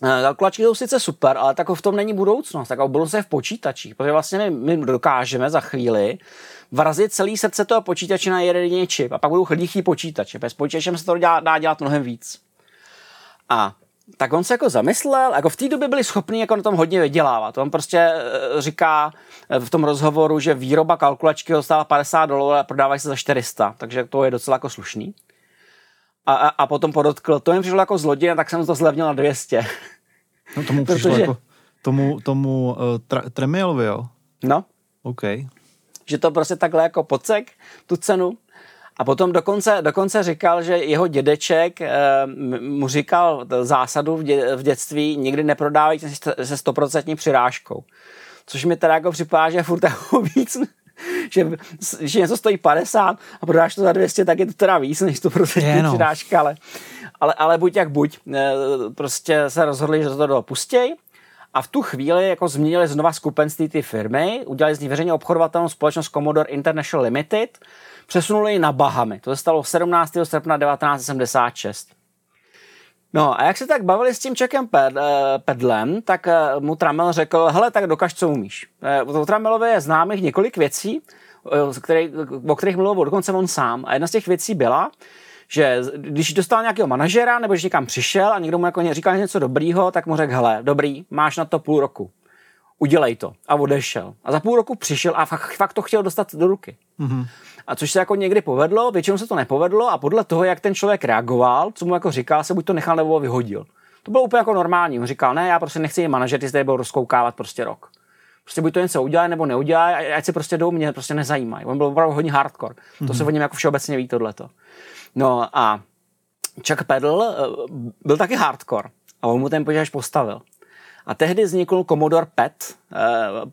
kalkulačky jsou sice super, ale tak v tom není budoucnost. Tak budoucnost je v počítačích, protože vlastně my, my dokážeme za chvíli vrazit celý srdce toho počítače na jeden čip a pak budou chlíchý počítače. S počítačem se to dá, dá dělat mnohem víc. A tak on se jako zamyslel, jako v té době byli schopni jako na tom hodně vydělávat. On prostě eh, říká eh, v tom rozhovoru, že výroba kalkulačky ho stála 50 dolarů a prodávají se za 400, takže to je docela jako slušný. A, a, a potom podotkl, to jim přišlo jako zloděj, tak jsem to zlevnil na 200. No tomu Protože... přišlo jako tomu, tomu uh, tra- Tremielovi, jo? No. OK. Že to prostě takhle jako podsek, tu cenu. A potom dokonce, dokonce říkal, že jeho dědeček e, mu říkal zásadu v, dě, v dětství, nikdy neprodávají se stoprocentní přirážkou. Což mi teda jako připadá, že je furt jako víc, že když něco stojí 50 a prodáš to za 200, tak je to teda víc než 100% no. přirážka, ale, ale, ale buď jak buď, e, prostě se rozhodli, že to dopustěj a v tu chvíli jako změnili znova skupenství ty firmy, udělali z ní veřejně obchodovatelnou společnost Commodore International Limited, přesunuli ji na Bahamy. To se stalo 17. srpna 1976. No a jak se tak bavili s tím Čekem ped, eh, Pedlem, tak eh, mu Tramel řekl, hele, tak dokaž, co umíš. Eh, Tramelovi je známých několik věcí, který, o kterých mluvil dokonce on sám. A jedna z těch věcí byla, že když dostal nějakého manažera, nebo když někam přišel a někdo mu jako říkal něco dobrýho, tak mu řekl, hele, dobrý, máš na to půl roku. Udělej to. A odešel. A za půl roku přišel a fakt, fakt to chtěl dostat do ruky. Mm-hmm. A což se jako někdy povedlo, většinou se to nepovedlo a podle toho, jak ten člověk reagoval, co mu jako říkal, se buď to nechal nebo vyhodil. To bylo úplně jako normální. On říkal, ne, já prostě nechci manažer, ty zde budou rozkoukávat prostě rok. Prostě buď to něco udělá nebo neudělá, ať si prostě jdou, mě prostě nezajímají. On byl opravdu hodně hardcore. Mm-hmm. To se mhm. o něm jako všeobecně ví tohleto. No a Chuck Peddle eh, byl taky hardcore a on mu ten počítač postavil. A tehdy vznikl Commodore PET, eh,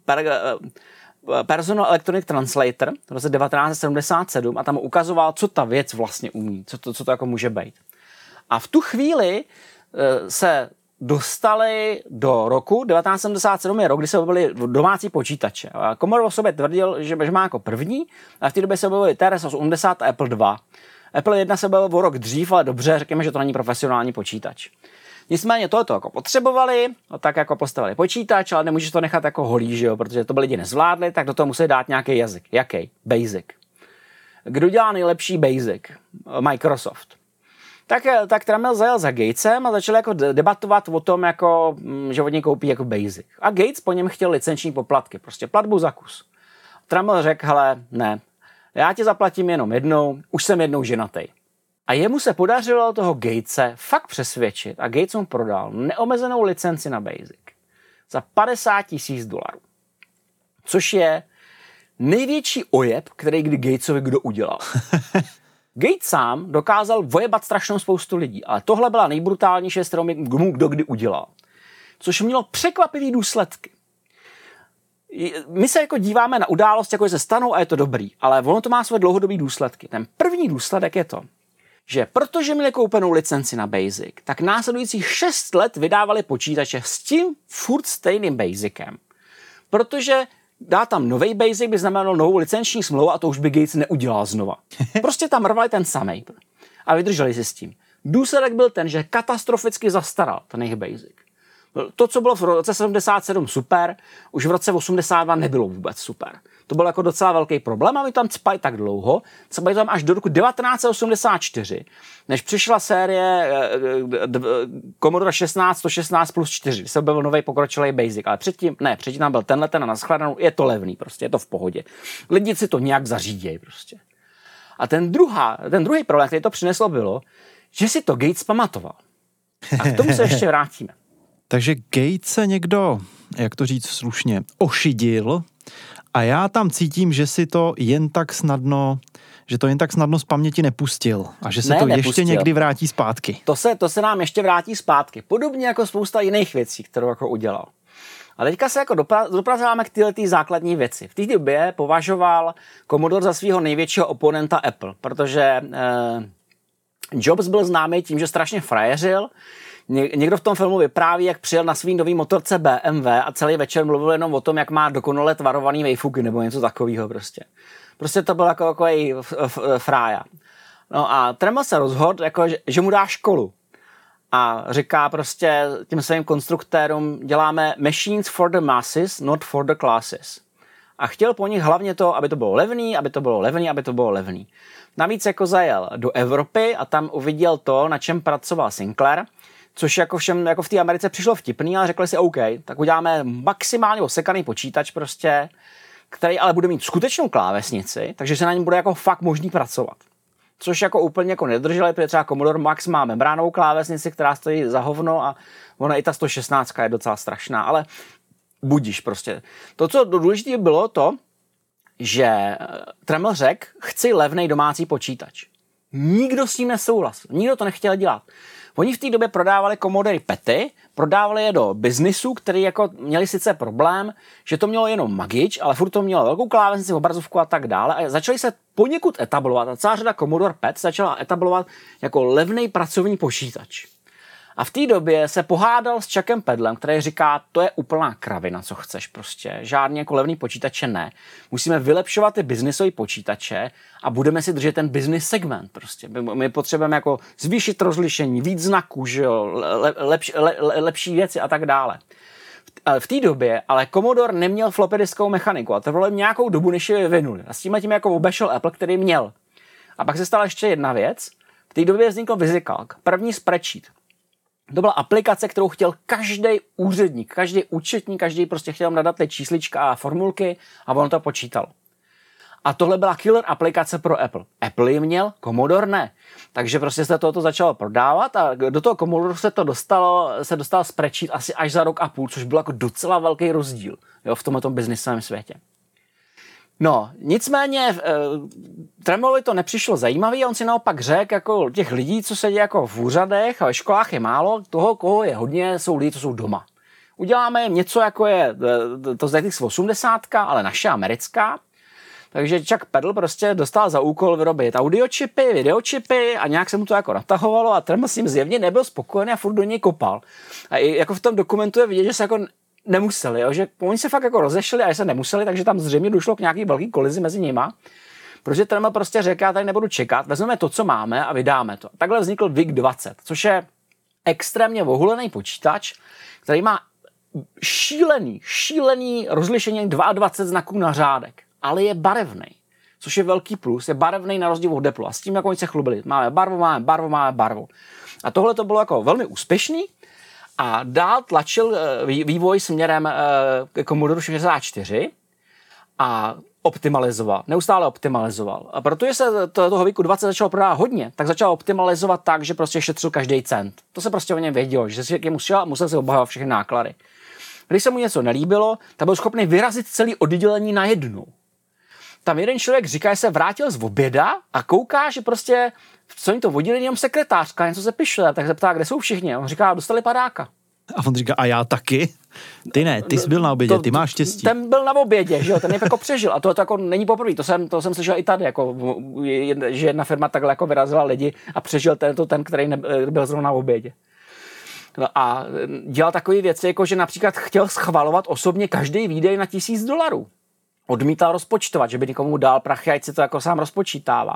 per, eh, Personal Electronic Translator v roce 1977 a tam ukazoval, co ta věc vlastně umí, co to, co to jako může být. A v tu chvíli se dostali do roku 1977 je rok, kdy se objevili domácí počítače. Commodore o sobě tvrdil, že, má jako první, a v té době se objevili TRS-80 a Apple II. Apple 1 se byl o rok dřív, ale dobře, řekněme, že to není profesionální počítač. Nicméně tohoto jako potřebovali, no tak jako postavili počítač, ale nemůžeš to nechat jako holý, že jo? protože to by lidi nezvládli, tak do toho musí dát nějaký jazyk. Jaký? Basic. Kdo dělá nejlepší Basic? Microsoft. Tak, tak Tramel zajel za Gatesem a začal jako debatovat o tom, jako, mm, že od něj koupí jako Basic. A Gates po něm chtěl licenční poplatky, prostě platbu za kus. Tramel řekl, hele, ne, já ti zaplatím jenom jednou, už jsem jednou ženatý. A jemu se podařilo toho Gatese fakt přesvědčit a Gates mu prodal neomezenou licenci na Basic za 50 tisíc dolarů. Což je největší ojeb, který kdy Gatesovi kdo udělal. Gates sám dokázal vojebat strašnou spoustu lidí, ale tohle byla nejbrutálnější, kterou mu kdo kdy udělal. Což mělo překvapivý důsledky my se jako díváme na událost, jako se stanou a je to dobrý, ale ono to má své dlouhodobé důsledky. Ten první důsledek je to, že protože měli koupenou licenci na Basic, tak následujících 6 let vydávali počítače s tím furt stejným Basicem. Protože dá tam nový Basic by znamenalo novou licenční smlouvu a to už by Gates neudělal znova. Prostě tam rvali ten samý a vydrželi si s tím. Důsledek byl ten, že katastroficky zastaral ten jejich Basic. To, co bylo v roce 77 super, už v roce 82 nebylo vůbec super. To byl jako docela velký problém a my tam cpají tak dlouho, cpají tam až do roku 1984, než přišla série eh, Commodore 16, 116 plus 4, kdy se byl nový pokročilý Basic, ale předtím, ne, předtím tam byl tenhle ten a naschledanou, je to levný prostě, je to v pohodě. Lidi si to nějak zařídějí prostě. A ten, druhá, ten druhý problém, který to přineslo, bylo, že si to Gates pamatoval. A k tomu se ještě vrátíme. Takže Gates se někdo, jak to říct slušně, ošidil a já tam cítím, že si to jen tak snadno že to jen tak snadno z paměti nepustil a že se ne, to nepustil. ještě někdy vrátí zpátky. To se, to se nám ještě vrátí zpátky. Podobně jako spousta jiných věcí, kterou jako udělal. A teďka se jako dopracováme k této základní věci. V té době považoval Commodore za svého největšího oponenta Apple, protože eh, Jobs byl známý tím, že strašně frajeřil, někdo v tom filmu vypráví, jak přijel na svý nový motorce BMW a celý večer mluvil jenom o tom, jak má dokonale tvarovaný vejfuky nebo něco takového prostě. Prostě to byl jako takový frája. No a Tremel se rozhodl, jako, že, že mu dá školu. a říká prostě těm svým konstruktérům, děláme machines for the masses, not for the classes. A chtěl po nich hlavně to, aby to bylo levný, aby to bylo levný, aby to bylo levný. Navíc jako zajel do Evropy a tam uviděl to, na čem pracoval Sinclair, což jako všem jako v té Americe přišlo vtipný, ale řekli si OK, tak uděláme maximálně osekaný počítač prostě, který ale bude mít skutečnou klávesnici, takže se na něm bude jako fakt možný pracovat. Což jako úplně jako nedrželi, protože třeba Commodore Max má membránovou klávesnici, která stojí za hovno a ona i ta 116 je docela strašná, ale budíš prostě. To, co důležité bylo to, že eh, Tremel řekl, chci levný domácí počítač. Nikdo s tím nesouhlasil, nikdo to nechtěl dělat. Oni v té době prodávali Commodore PETy, prodávali je do biznisu, který jako měli sice problém, že to mělo jenom magič, ale furt to mělo velkou klávesnici, obrazovku a tak dále a začali se poněkud etablovat a celá řada Commodore PET začala etablovat jako levný pracovní počítač. A v té době se pohádal s Chuckem Pedlem, který říká, to je úplná kravina, co chceš prostě. Žádný jako levný počítače ne. Musíme vylepšovat ty biznisové počítače a budeme si držet ten business segment prostě. My, potřebujeme jako zvýšit rozlišení, víc znaků, že jo, le, lepš, le, le, lepší věci a tak dále. V té době ale Commodore neměl floppy diskovou mechaniku a trvalo jim nějakou dobu, než je vyvinuli. A s tím tím jako obešel Apple, který měl. A pak se stala ještě jedna věc. V té době vznikl VisiCalc, první spreadsheet. To byla aplikace, kterou chtěl každý úředník, každý účetní, každý prostě chtěl nadat ty číslička a formulky a on to počítal. A tohle byla killer aplikace pro Apple. Apple ji měl, Commodore ne. Takže prostě se toto začalo prodávat a do toho Commodore se to dostalo, se dostal spreadsheet asi až za rok a půl, což byl jako docela velký rozdíl jo, v tomto biznisovém světě. No, nicméně uh, Tremovi to nepřišlo zajímavý on si naopak řekl, jako těch lidí, co sedí jako v úřadech a ve školách je málo, toho, koho je hodně, jsou lidi, co jsou doma. Uděláme jim něco, jako je eh, to ZX 80, ale naše americká. Takže Chuck Pedal prostě dostal za úkol vyrobit audiočipy, videočipy a nějak se mu to jako natahovalo a Tremel s ním zjevně nebyl spokojený a furt do něj kopal. A i jako v tom dokumentu je vidět, že se jako nemuseli, jo? že oni se fakt jako rozešli a se nemuseli, takže tam zřejmě došlo k nějaký velký kolizi mezi nima. Protože ten prostě řekl, já tady nebudu čekat, vezmeme to, co máme a vydáme to. Takhle vznikl VIC 20, což je extrémně ohulený počítač, který má šílený, šílený rozlišení 22 znaků na řádek, ale je barevný. Což je velký plus, je barevný na rozdíl od Apple. A s tím, jak oni se chlubili. Máme barvu, máme barvu, máme barvu. A tohle to bylo jako velmi úspěšný, a dál tlačil eh, vývoj směrem k Commodore 64 a optimalizoval, neustále optimalizoval. A protože se to, toho výku 20 začalo prodávat hodně, tak začal optimalizovat tak, že prostě šetřil každý cent. To se prostě o něm vědělo, že si musel, musel se obhajovat všechny náklady. Když se mu něco nelíbilo, tak byl schopný vyrazit celý oddělení na jednu. Tam jeden člověk říká, že se vrátil z oběda a kouká, že prostě co oni to vodili, jenom sekretářka, něco se pišle, tak se ptá, kde jsou všichni. A on říká, dostali padáka. A on říká, a já taky? Ty ne, ty jsi byl na obědě, to, ty máš štěstí. Ten byl na obědě, že jo, ten je jako přežil. A to, to jako není poprvé, to jsem, to jsem slyšel i tady, jako, že jedna firma takhle jako vyrazila lidi a přežil tento ten, který byl zrovna na obědě. No a dělal takové věci, jako že například chtěl schvalovat osobně každý výdej na tisíc dolarů. Odmítal rozpočtovat, že by nikomu dal prachy, ať si to jako sám rozpočítává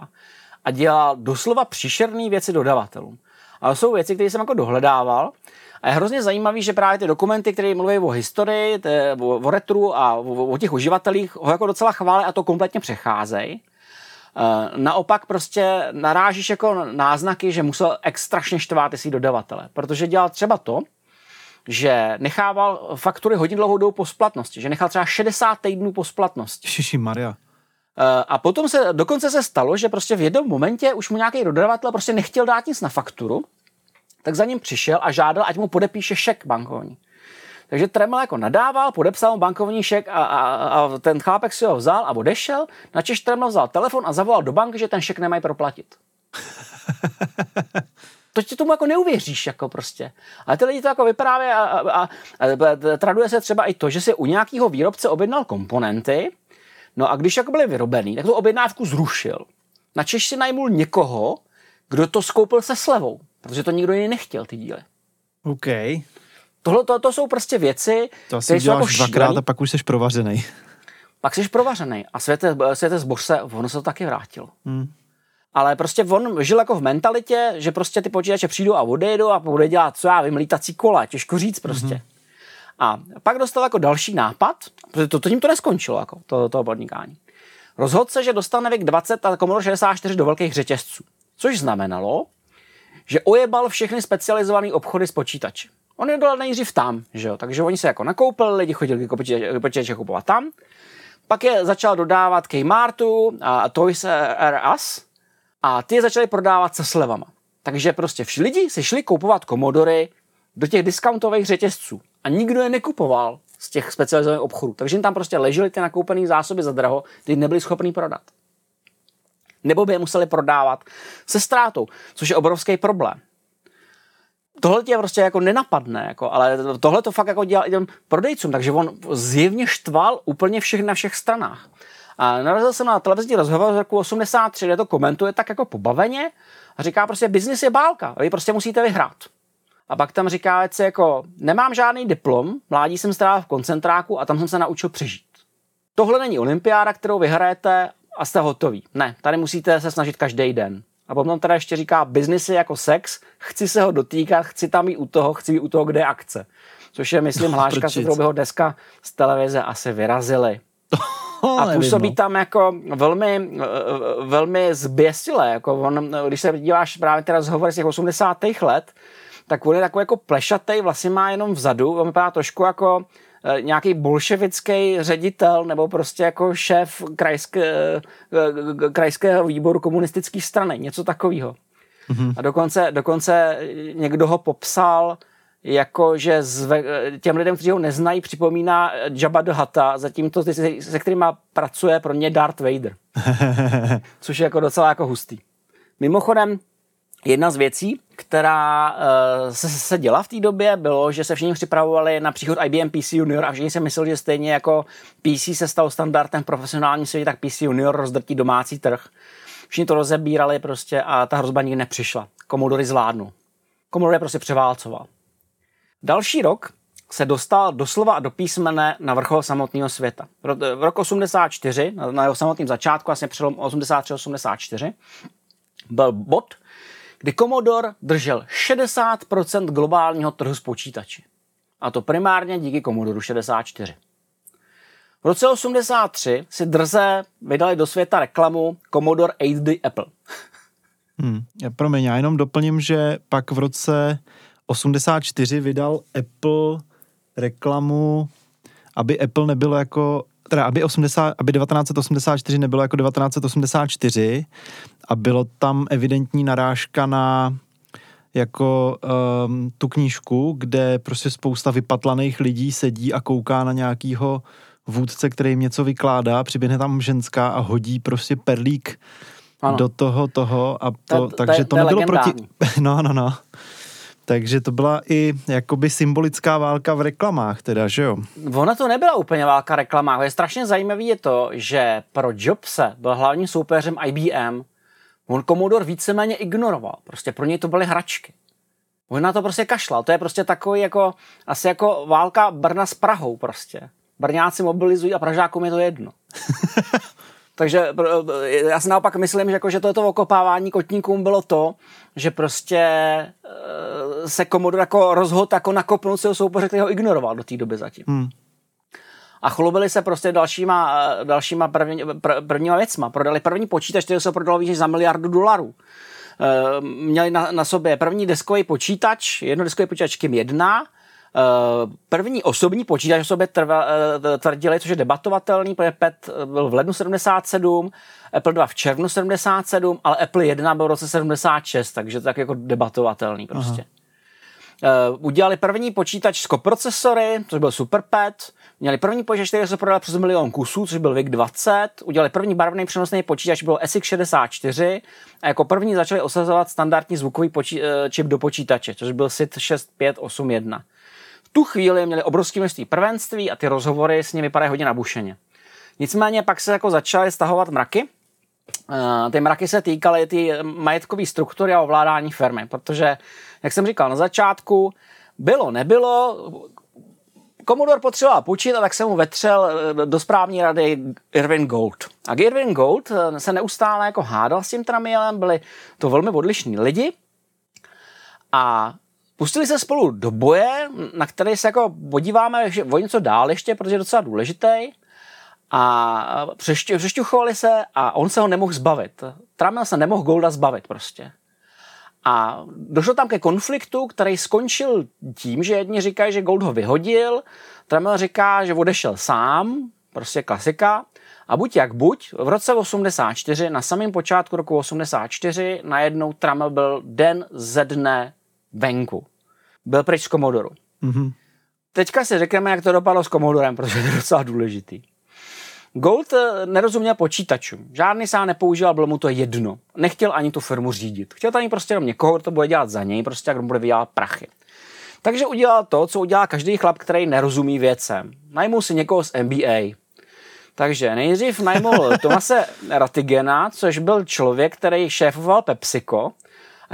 a dělal doslova příšerné věci dodavatelům. Ale jsou věci, které jsem jako dohledával a je hrozně zajímavý, že právě ty dokumenty, které mluví o historii, o, o retru a o, o těch uživatelích, ho jako docela chválí a to kompletně přecházejí. Uh, naopak prostě narážíš jako náznaky, že musel extrašně štvát si dodavatele, protože dělal třeba to, že nechával faktury hodně dlouhou dobu po splatnosti, že nechal třeba 60 týdnů po splatnosti. Šiši Maria. Eh, a potom se, dokonce se stalo, že prostě v jednom momentě už mu nějaký dodavatel prostě nechtěl dát nic na fakturu, tak za ním přišel a žádal, ať mu podepíše šek bankovní. Takže Tremel jako nadával, podepsal mu bankovní šek a, a, a ten chlápek si ho vzal a odešel. Načež Tremel vzal telefon a zavolal do banky, že ten šek nemají proplatit. to ti tomu jako neuvěříš, jako prostě. Ale ty lidi to jako vyprávějí a, a, a, a traduje se třeba i to, že si u nějakého výrobce objednal komponenty, No a když jako byly vyrobený, tak tu objednávku zrušil. Na Češ si najmul někoho, kdo to skoupil se slevou, protože to nikdo jiný nechtěl, ty díly. OK. Tohle to, to jsou prostě věci, to asi děláš jako dvakrát a pak už jsi provařený. Pak jsi provařený a světe, světe zboř se, ono se to taky vrátilo. Hmm. Ale prostě on žil jako v mentalitě, že prostě ty počítače přijdou a odejdou a bude dělat, co já vím, lítací kola, těžko říct prostě. Mm-hmm. A pak dostal jako další nápad, protože to, to tím to neskončilo, jako to, to podnikání. Rozhodl se, že dostane věk 20 a Commodore 64 do velkých řetězců. Což znamenalo, že ojebal všechny specializované obchody s počítači. On je dal nejdřív tam, že jo? takže oni se jako nakoupili, lidi chodili počítače, počítače kupovat tam. Pak je začal dodávat Kmartu a Toys R Us a ty je začali prodávat se slevama. Takže prostě vši lidi si šli koupovat komodory do těch discountových řetězců a nikdo je nekupoval z těch specializovaných obchodů. Takže jim tam prostě ležely ty nakoupené zásoby za draho, ty nebyli schopni prodat. Nebo by je museli prodávat se ztrátou, což je obrovský problém. Tohle tě prostě jako nenapadne, jako, ale tohle to fakt jako dělal i těm prodejcům, takže on zjevně štval úplně všech na všech stranách. A narazil jsem na televizní rozhovor z roku 83, kde to komentuje tak jako pobaveně a říká prostě, biznis je bálka, vy prostě musíte vyhrát. A pak tam říká věci jako, nemám žádný diplom, mládí jsem strávil v koncentráku a tam jsem se naučil přežít. Tohle není olympiáda, kterou vyhrajete a jste hotový. Ne, tady musíte se snažit každý den. A potom teda ještě říká, biznis je jako sex, chci se ho dotýkat, chci tam být u toho, chci být u toho, kde je akce. Což je, myslím, no, hláška, se kterou by ho dneska z televize asi vyrazili. a působí no. tam jako velmi, velmi zběsile. Jako on, když se díváš právě teda rozhovory z těch 80. let, tak on je takový jako plešatý, vlastně má jenom vzadu, on vypadá trošku jako e, nějaký bolševický ředitel nebo prostě jako šéf krajské, e, krajského výboru komunistické strany, něco takového. Mm-hmm. A dokonce, dokonce někdo ho popsal jako, že zve, těm lidem, kteří ho neznají, připomíná Jabba the Hutta, zatímto ty, se kterými pracuje pro ně Darth Vader. Což je jako docela jako hustý. Mimochodem, Jedna z věcí, která uh, se, se děla v té době, bylo, že se všichni připravovali na příchod IBM PC Junior a všichni si mysleli, že stejně jako PC se stal standardem v profesionálním světě, tak PC Junior rozdrtí domácí trh. Všichni to rozebírali prostě a ta hrozba nikdy nepřišla. Commodore zvládnu. Commodore prostě převálcoval. Další rok se dostal doslova a do písmene na vrchol samotného světa. V roku 84, na jeho samotném začátku, asi přelom 83-84, byl bod, kdy Commodore držel 60% globálního trhu s počítači. A to primárně díky Commodore 64. V roce 83 si drze vydali do světa reklamu Commodore 8D Apple. Hmm, já promiň, já jenom doplním, že pak v roce 84 vydal Apple reklamu, aby Apple nebylo jako teda aby, 80, aby 1984 nebylo jako 1984 a bylo tam evidentní narážka na jako um, tu knížku, kde prostě spousta vypatlaných lidí sedí a kouká na nějakýho vůdce, který jim něco vykládá, přiběhne tam ženská a hodí prostě perlík ano. do toho toho a to, to takže to, to nebylo proti... No, no, no. Takže to byla i jakoby symbolická válka v reklamách teda, že jo? Ona to nebyla úplně válka reklamách. Je strašně zajímavý je to, že pro Jobse byl hlavním soupeřem IBM. On Commodore víceméně ignoroval. Prostě pro něj to byly hračky. On na to prostě kašlal. To je prostě takový jako, asi jako válka Brna s Prahou prostě. Brňáci mobilizují a Pražákům je to jedno. Takže já si naopak myslím, že, jako, že to, to okopávání kotníkům bylo to, že prostě eh, se Commodore jako rozhodl jako nakopnout svého soupeře, který ho ignoroval do té doby zatím. Hmm. A chlubili se prostě dalšíma, eh, dalšíma první, pr, prvníma věcma. Prodali první počítač, který se prodal víc za miliardu dolarů. E, měli na, na sobě první deskový počítač, jednodeskový počítač KIM 1, Eh, první osobní počítač o sobě eh, tvrdili, což je debatovatelný, protože PET byl v lednu 77, Apple 2 v červnu 77, ale Apple 1 byl v roce 76, takže to tak jako debatovatelný prostě. Uh, udělali první počítač s koprocesory, což byl SuperPad, měli první počítač, který se prodal přes milion kusů, což byl VIC 20, udělali první barevný přenosný počítač, byl SX64 a jako první začali osazovat standardní zvukový počí- čip do počítače, což byl SID 6581 tu chvíli měli obrovské množství prvenství a ty rozhovory s nimi vypadají hodně nabušeně. Nicméně pak se jako začaly stahovat mraky. Uh, ty mraky se týkaly ty majetkové struktury a ovládání firmy, protože, jak jsem říkal na začátku, bylo, nebylo, Commodore potřeboval půjčit a tak se mu vetřel eh, do správní rady Irvin Gold. A Irvin Gold eh, se neustále jako hádal s tím Tramielem, byli to velmi odlišní lidi a pustili se spolu do boje, na který se jako podíváme že o něco dál ještě, protože je docela důležitý. A přešťuchovali se a on se ho nemohl zbavit. Tramiel se nemohl Golda zbavit prostě. A došlo tam ke konfliktu, který skončil tím, že jedni říkají, že Gold ho vyhodil, Tramiel říká, že odešel sám, prostě klasika. A buď jak buď, v roce 84, na samém počátku roku 84, najednou Tramel byl den ze dne venku. Byl pryč z Komodoru. Mm-hmm. Teďka si řekneme, jak to dopadlo s Komodorem, protože to je docela důležitý. Gold eh, nerozuměl počítačům. Žádný sám nepoužíval, bylo mu to jedno. Nechtěl ani tu firmu řídit. Chtěl tam prostě jenom někoho, kdo to bude dělat za něj, prostě jak bude vydělat prachy. Takže udělal to, co udělá každý chlap, který nerozumí věcem. Najmul si někoho z MBA. Takže nejdřív najmul Tomase Ratigena, což byl člověk, který šéfoval PepsiCo,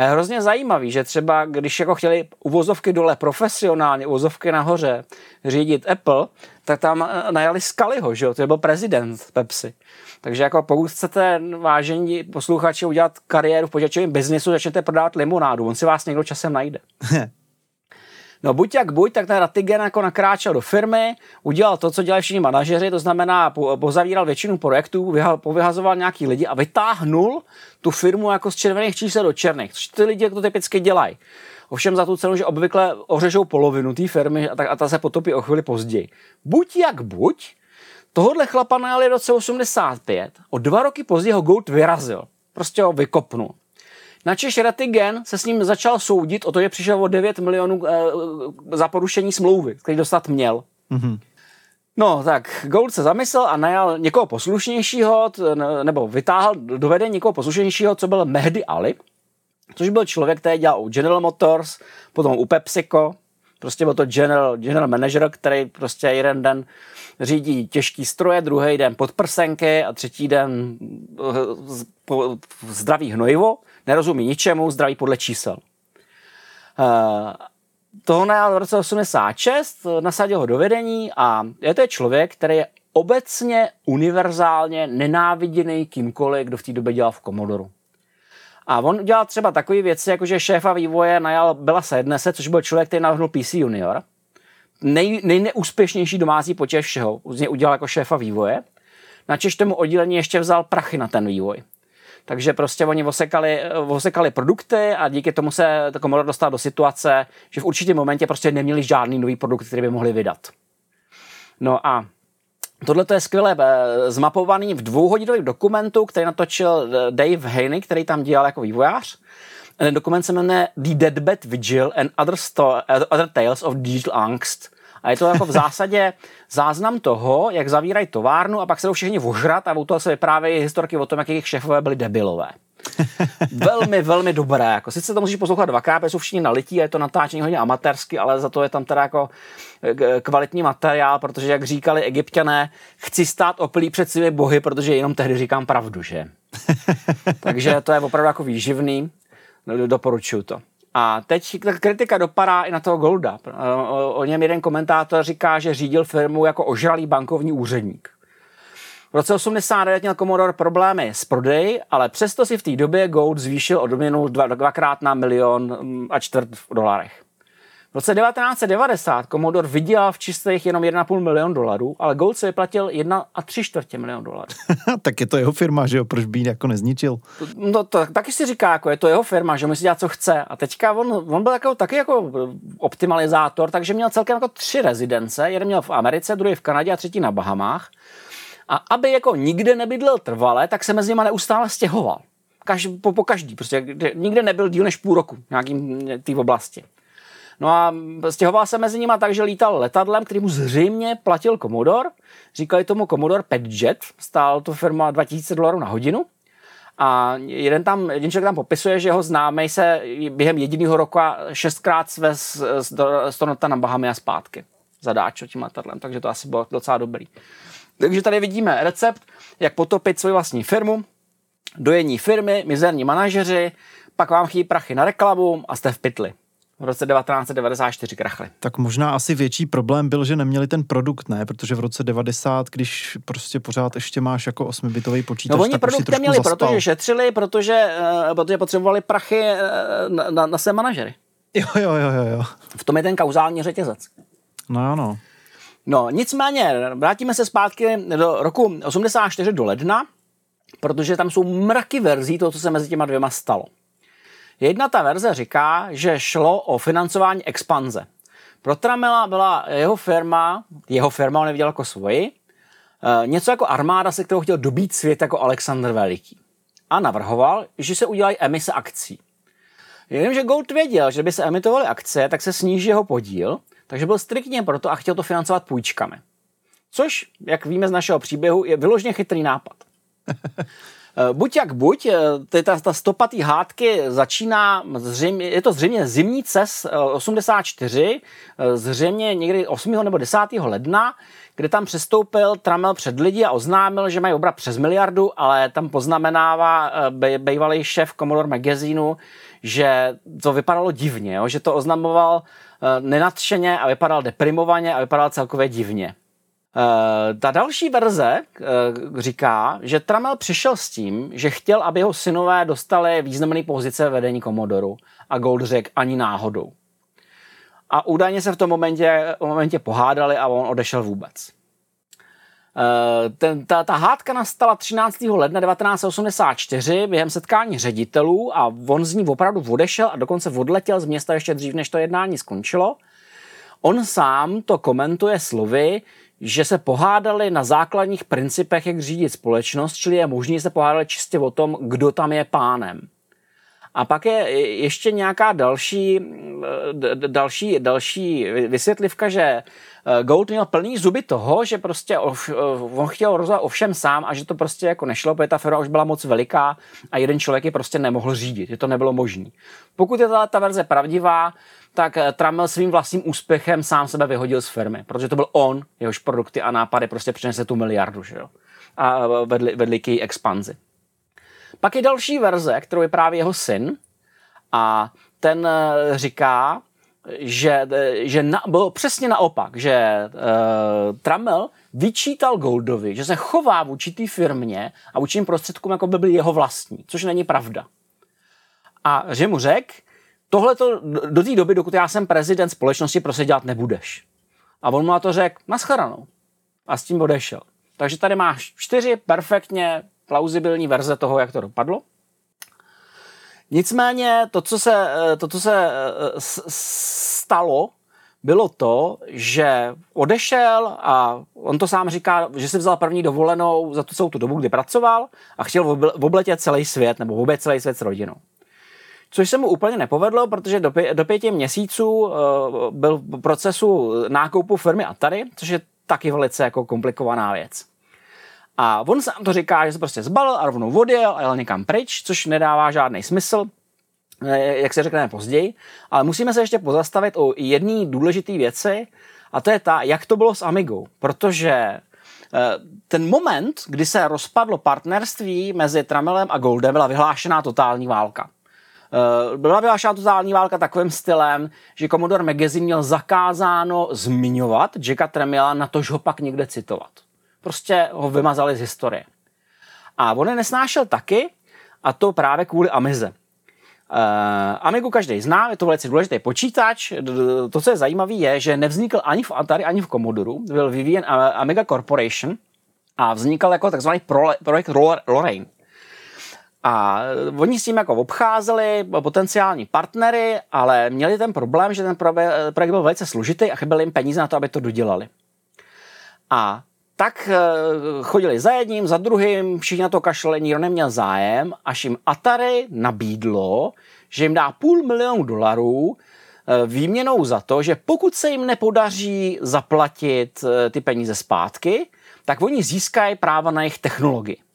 hrozně zajímavý, že třeba když jako chtěli uvozovky dole profesionálně, uvozovky nahoře řídit Apple, tak tam eh, najali Skaliho, že jo, to byl prezident Pepsi. Takže jako pokud chcete, vážení posluchači, udělat kariéru v počítačovém biznisu, začnete prodávat limonádu, on si vás někdo časem najde. No buď jak buď, tak ten Ratigen jako nakráčel do firmy, udělal to, co dělají všichni manažeři, to znamená pozavíral většinu projektů, povyhazoval nějaký lidi a vytáhnul tu firmu jako z červených čísel do černých, což ty lidi jako to typicky dělají. Ovšem za tu cenu, že obvykle ořežou polovinu té firmy a ta, a ta se potopí o chvíli později. Buď jak buď, tohohle chlapa najali v roce 85, o dva roky později ho Gold vyrazil. Prostě ho vykopnul. Načež Ratigen se s ním začal soudit o to, že přišel o 9 milionů e, za porušení smlouvy, který dostat měl. Mm-hmm. No, tak Gold se zamyslel a najal někoho poslušnějšího, nebo vytáhl do vedení někoho poslušnějšího, co byl Mehdi Ali, což byl člověk, který dělal u General Motors, potom u PepsiCo, prostě byl to general, general manager, který prostě jeden den řídí těžký stroje, druhý den podprsenky a třetí den eh, zdravý hnojivo nerozumí ničemu, zdraví podle čísel. Uh, toho najal v roce 86, nasadil ho do vedení a je to člověk, který je obecně, univerzálně nenáviděný kýmkoliv, kdo v té době dělal v Komodoru. A on dělal třeba takové věci, jako že šéfa vývoje najal Bela Sednese, což byl člověk, který navrhnul PC Junior. Nej, nejneúspěšnější domácí počet všeho. Z něj udělal jako šéfa vývoje. Načež tomu oddělení ještě vzal prachy na ten vývoj. Takže prostě oni osekali, osekali produkty a díky tomu se Commodore dostal do situace, že v určitém momentě prostě neměli žádný nový produkt, který by mohli vydat. No a Tohle je skvěle eh, zmapovaný v dvouhodinovém dokumentu, který natočil eh, Dave Haney, který tam dělal jako vývojář. Ten dokument se jmenuje The Deadbed Vigil and Other, Sto- Other Tales of Digital Angst. A je to jako v zásadě záznam toho, jak zavírají továrnu a pak se jdou všichni vožrat a u toho se vyprávějí historky o tom, jak jejich šéfové byli debilové. velmi, velmi dobré. Jako, sice to musíš poslouchat dvakrát, protože jsou všichni nalití a je to natáčení hodně amatérsky, ale za to je tam teda jako eh, kvalitní materiál, protože jak říkali egyptiané, chci stát opilý před svými bohy, protože jenom tehdy říkám pravdu, že? Takže to je opravdu jako výživný. Doporučuju to. A teď ta kritika dopadá i na toho Golda. O, něm jeden komentátor říká, že řídil firmu jako ožralý bankovní úředník. V roce 89 měl Commodore problémy s prodeji, ale přesto si v té době Gold zvýšil odměnu dva, dvakrát na milion mm, a čtvrt v dolarech. V roce 1990 Commodore vydělal v čistých jenom 1,5 milion dolarů, ale Gold se vyplatil 1 a 3 čtvrtě milion dolarů. tak je to jeho firma, že jo? Proč by jako nezničil? No to taky si říká, jako je to jeho firma, že musí dělat, co chce. A teďka on, on byl jako, taky jako optimalizátor, takže měl celkem jako tři rezidence. Jeden měl v Americe, druhý v Kanadě a třetí na Bahamách. A aby jako nikde nebydlel trvale, tak se mezi nimi neustále stěhoval. Kaž, po, po každý, prostě nikde nebyl díl než půl roku v nějakým té oblasti. No a stěhoval se mezi nimi tak, že lítal letadlem, který mu zřejmě platil Commodore. Říkali tomu Commodore Petjet, stál to firma 2000 dolarů na hodinu. A jeden, tam, jeden člověk tam popisuje, že jeho známý se během jediného roku šestkrát svez z Tonota na Bahamy a zpátky. Zadáčo tím letadlem, takže to asi bylo docela dobrý. Takže tady vidíme recept, jak potopit svoji vlastní firmu, dojení firmy, mizerní manažeři, pak vám chybí prachy na reklamu a jste v pytli. V roce 1994 krachli. Tak možná asi větší problém byl, že neměli ten produkt, ne? Protože v roce 90, když prostě pořád ještě máš jako 8-bitový počítač, No oni tak produkt neměli, protože šetřili, protože, uh, protože potřebovali prachy uh, na, na, na své manažery. Jo, jo, jo, jo, jo. V tom je ten kauzální řetězec. No ano. No, nicméně, vrátíme se zpátky do roku 84 do ledna, protože tam jsou mraky verzí toho, co se mezi těma dvěma stalo. Jedna ta verze říká, že šlo o financování expanze. Pro Tramela byla jeho firma, jeho firma on neviděl jako svoji, eh, něco jako armáda, se kterou chtěl dobít svět jako Alexander Veliký. A navrhoval, že se udělají emise akcí. Jenomže Gold věděl, že by se emitovaly akce, tak se sníží jeho podíl, takže byl striktně proto a chtěl to financovat půjčkami. Což, jak víme z našeho příběhu, je vyloženě chytrý nápad. Eh, buď jak buď, eh, ta, ta stopatý hádky začíná, zřejmě, je to zřejmě zimní CES eh, 84, eh, zřejmě někdy 8. nebo 10. ledna, kde tam přestoupil Tramel před lidi a oznámil, že mají obrat přes miliardu, ale tam poznamenává bývalý šéf Commodore Magazinu, že to vypadalo divně, jo? že to oznamoval nenadšeně a vypadal deprimovaně a vypadal celkově divně. Eh, ta další verze eh, říká, že Tramel přišel s tím, že chtěl, aby jeho synové dostali významné pozice ve vedení Komodoru a Gold řekl ani náhodou. A údajně se v tom momentě, momentě pohádali a on odešel vůbec. Eh, Ten, ta, ta hádka nastala 13. ledna 1984 během setkání ředitelů a on z ní opravdu odešel a dokonce odletěl z města ještě dřív, než to jednání skončilo. On sám to komentuje slovy, že se pohádali na základních principech, jak řídit společnost, čili je možné, se pohádali čistě o tom, kdo tam je pánem. A pak je ještě nějaká další, d- další, další vysvětlivka, že eh, Gold měl plný zuby toho, že prostě ov, on chtěl rozhodovat o všem sám a že to prostě jako nešlo, protože ta firma už byla moc veliká a jeden člověk je prostě nemohl řídit, že to nebylo možné. Pokud je ta verze pravdivá, tak eh, Trammell svým vlastním úspěchem sám sebe vyhodil z firmy, protože to byl on, jehož produkty a nápady prostě přinese tu miliardu, že jo? A eh, vedli, vedli k její expanzi. Pak je další verze, kterou je právě jeho syn a ten eh, říká, že, že na, bylo přesně naopak, že uh, Trammell vyčítal Goldovi, že se chová vůči té firmě a vůči prostředkům, jako by byl jeho vlastní, což není pravda. A že mu řekl, tohle to do té doby, dokud já jsem prezident společnosti, prostě dělat nebudeš. A on mu na to řekl, naschledanou. A s tím odešel. Takže tady máš čtyři perfektně plauzibilní verze toho, jak to dopadlo. Nicméně to, co se, to, co se eh, stalo, bylo to, že odešel a on to sám říká, že si vzal první dovolenou za tu celou tu dobu, kdy pracoval a chtěl obl- obletět celý svět nebo objet celý svět s rodinou. Což se mu úplně nepovedlo, protože do, pě- do pěti měsíců uh, byl v procesu nákupu firmy Atari, což je taky velice jako komplikovaná věc. A on sám to říká, že se prostě zbalil a rovnou odjel a jel někam pryč, což nedává žádný smysl, eh, jak se řekne později. Ale musíme se ještě pozastavit o jedné důležité věci, a to je ta, jak to bylo s Amigou. Protože eh, ten moment, kdy se rozpadlo partnerství mezi Tramelem a Goldem, byla vyhlášená totální válka. Eh, Byla vyhlášená totální válka takovým stylem, že Commodore Magazine měl zakázáno zmiňovat Jacka Tremila na to, že ho pak někde citovat. Prostě ho vymazali z historie. A on je nesnášel taky, a to právě kvůli Amize. Uh, Amigu každý zná, je to velice důležitý počítač. To, co je zajímavé, je, že nevznikl ani v Atari, ani v Commodore. Byl vyvíjen uh, Amiga Corporation a vznikal jako takzvaný projekt Lor- Lorraine. A oni s tím jako obcházeli potenciální partnery, ale měli ten problém, že ten probe- projekt byl velice složitý a chyběly jim peníze na to, aby to dodělali. A tak eh, chodili za jedním, za druhým, všichni na to kašlali, nikdo neměl zájem, až jim Atari nabídlo, že jim dá půl milionu dolarů eh, výměnou za to, že pokud se jim nepodaří zaplatit eh, ty peníze zpátky, tak oni získají práva na jejich technologii.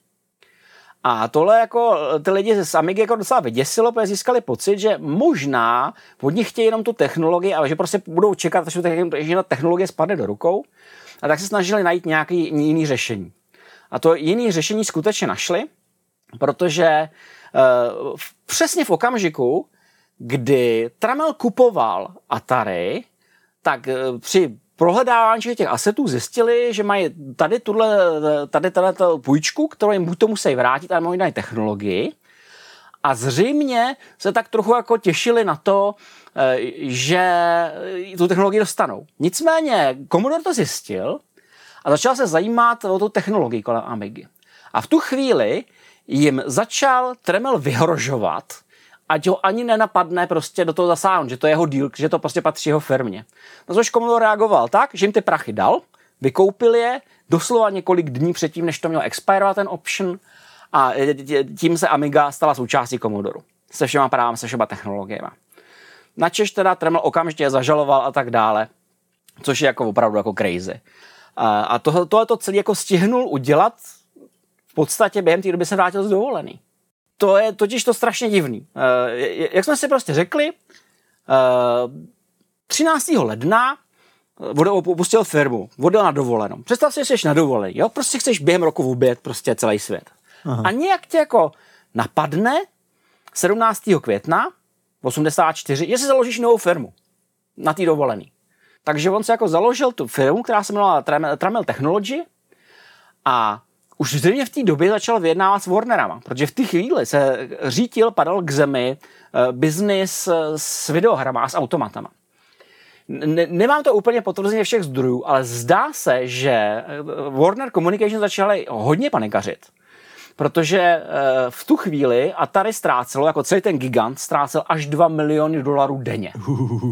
A tohle jako ty lidi z Amigy jako docela vyděsilo, protože získali pocit, že možná od nich chtějí jenom tu technologii, ale že prostě budou čekat, až ta technologie spadne do rukou. A tak se snažili najít nějaký jiný řešení. A to jiný řešení skutečně našli, protože uh, přesně v okamžiku, kdy Tramel kupoval Atari, tak eh, při prohledávání těch asetů zjistili, že mají tady tuhle, tady tato půjčku, kterou jim buď to musí vrátit, ale mají technologii. A zřejmě se tak trochu jako těšili na to, eh, že tu technologii dostanou. Nicméně Commodore to zjistil a začal se zajímat o tu technologii kolem Amigy. A v tu chvíli jim začal Tremel vyhrožovat, ať ho ani nenapadne prostě do toho zasáhnout, že to je jeho díl, že to prostě patří jeho firmě. Na což Commodore reagoval tak, že jim ty prachy dal, vykoupil je, doslova několik dní předtím, než to měl expirovat ten option a tím se Amiga stala součástí Commodore. Se všema právama, se všema technologiemi. Načež teda Tremel okamžitě zažaloval a tak dále, což je jako opravdu jako crazy. A, tohle to celé jako stihnul udělat v podstatě během té doby se vrátil z dovolený. To je totiž to strašně divný. Uh, jak jsme si prostě řekli, uh, 13. ledna opustil firmu, odjel na dovolenou. Představ si, že jsi na dovolený, jo? Prostě chceš během roku obět prostě celý svět. Aha. A nějak tě jako napadne 17. května 84, jestli založíš novou firmu na té dovolený. Takže on se jako založil tu firmu, která se jmenovala Tramel Technology a už zřejmě v té době začal vyjednávat s Warnerama, protože v té chvíli se řítil, padal k zemi uh, biznis eh, s videohrama a s automatama. Ne, nemám to úplně potvrzeně všech zdrojů, ale zdá se, že eh, Warner Communication začaly hodně panikařit protože eh, v tu chvíli Atari ztrácelo, jako celý ten gigant, ztrácel až 2 miliony dolarů denně.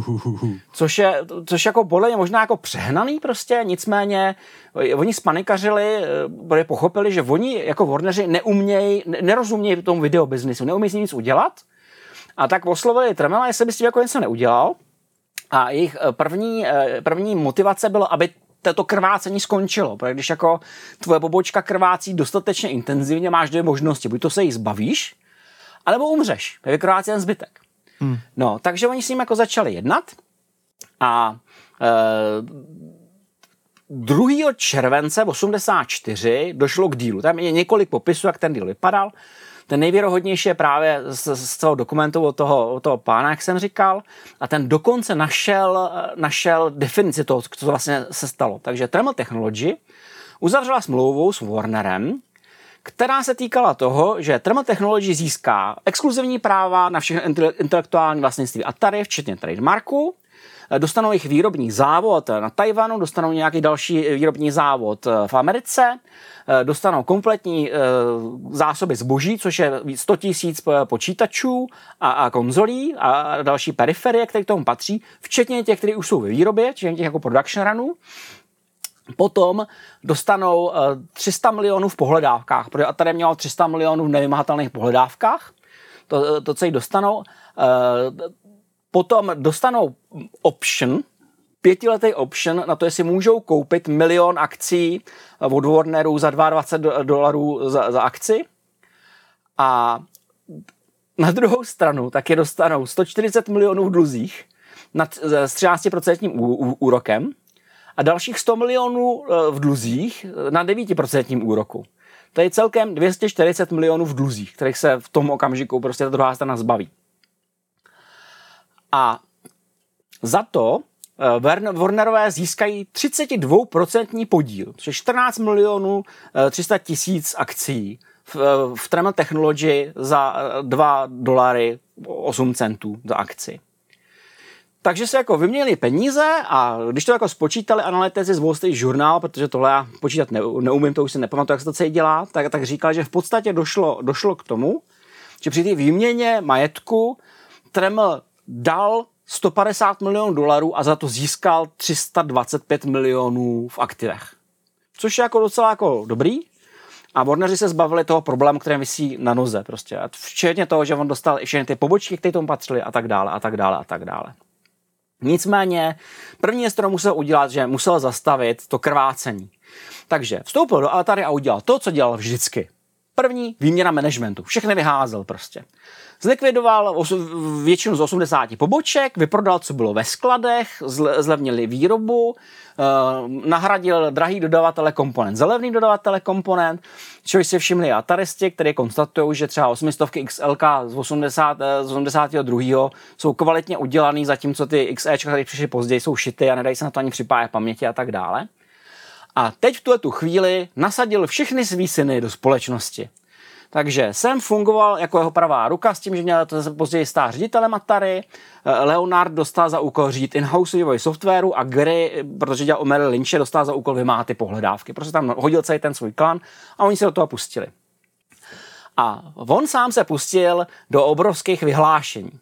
Což je, což jako podle mě možná jako přehnaný prostě, nicméně eh, oni spanikařili, eh, protože pochopili, že oni jako Warneri neumějí, nerozumějí tomu videobiznisu, neumějí s nic udělat. A tak oslovili Tremela, jestli by s tím jako něco neudělal. A jejich první, první motivace bylo, aby to krvácení skončilo, protože když jako tvoje pobočka krvácí dostatečně intenzivně, máš dvě možnosti. Buď to se jí zbavíš, anebo umřeš. Vykrvácí ten zbytek. Hmm. No, takže oni s ním jako začali jednat a e, 2. července 84 došlo k dílu. Tam je několik popisů, jak ten díl vypadal. Ten nejvěrohodnější je právě z, z toho dokumentu od toho, od toho pána, jak jsem říkal, a ten dokonce našel, našel definici toho, co vlastně se stalo. Takže Tremel Technology uzavřela smlouvu s Warnerem, která se týkala toho, že Tremel Technology získá exkluzivní práva na všechny intelektuální vlastnictví Atari, včetně trademarku, dostanou jich výrobní závod na Tajvanu, dostanou nějaký další výrobní závod v Americe, dostanou kompletní eh, zásoby zboží, což je 100 tisíc počítačů a, konzolí a další periferie, které k tomu patří, včetně těch, které už jsou ve výrobě, včetně těch jako production runů. Potom dostanou 300 eh, milionů v pohledávkách, protože Atari mělo 300 milionů v nevymahatelných pohledávkách, to, to co jí dostanou. Potom dostanou option, pětiletý option na to, jestli můžou koupit milion akcí od Warnerů za 22 dolarů za, za akci. A na druhou stranu taky dostanou 140 milionů v dluzích nad, s 13% úrokem a dalších 100 milionů e, v dluzích na 9% úroku. To je celkem 240 milionů v dluzích, kterých se v tom okamžiku prostě ta druhá strana zbaví. A za to eh, Warnerové získají 32% podíl, což je 14 milionů 300 eh, tisíc akcí v, eh, v Tremel Technology za 2 dolary 8 centů za akci. Takže se jako vyměnili peníze a když to jako spočítali analytici z Wall Street Journal, protože tohle já počítat ne, neumím, to už si nepamatuju, jak se to celé dělá, tak, tak říkal, že v podstatě došlo, došlo k tomu, že při té výměně majetku Tremel dal 150 milionů dolarů a za to získal 325 milionů v aktivech. Což je jako docela jako dobrý. A Warneri se zbavili toho problému, který vysí na noze prostě. A včetně toho, že on dostal i všechny ty pobočky, které tomu patřily a tak dále a tak dále a tak dále. Nicméně, první věc, kterou musel udělat, že musel zastavit to krvácení. Takže vstoupil do Atari a udělal to, co dělal vždycky. První výměna managementu. Všechny vyházel prostě. Zlikvidoval většinu z 80 poboček, vyprodal, co bylo ve skladech, zlevnili výrobu, eh, nahradil drahý dodavatele komponent za levný dodavatele komponent, čehož si všimli ataristi, kteří konstatují, že třeba 800 XLK z, 80, eh, z 82. jsou kvalitně udělaný, zatímco ty XE, které přišly později, jsou šity a nedají se na to ani připájet paměti a tak dále. A teď v tuhle tu chvíli nasadil všechny svý syny do společnosti. Takže jsem fungoval jako jeho pravá ruka s tím, že měl to později stát ředitelem Atari. Eh, Leonard dostal za úkol řídit in-house vývoj softwaru a Gary, protože dělal o Lynche, dostal za úkol vymáhat ty pohledávky. Prostě tam hodil celý ten svůj klan a oni se do toho pustili. A on sám se pustil do obrovských vyhlášení.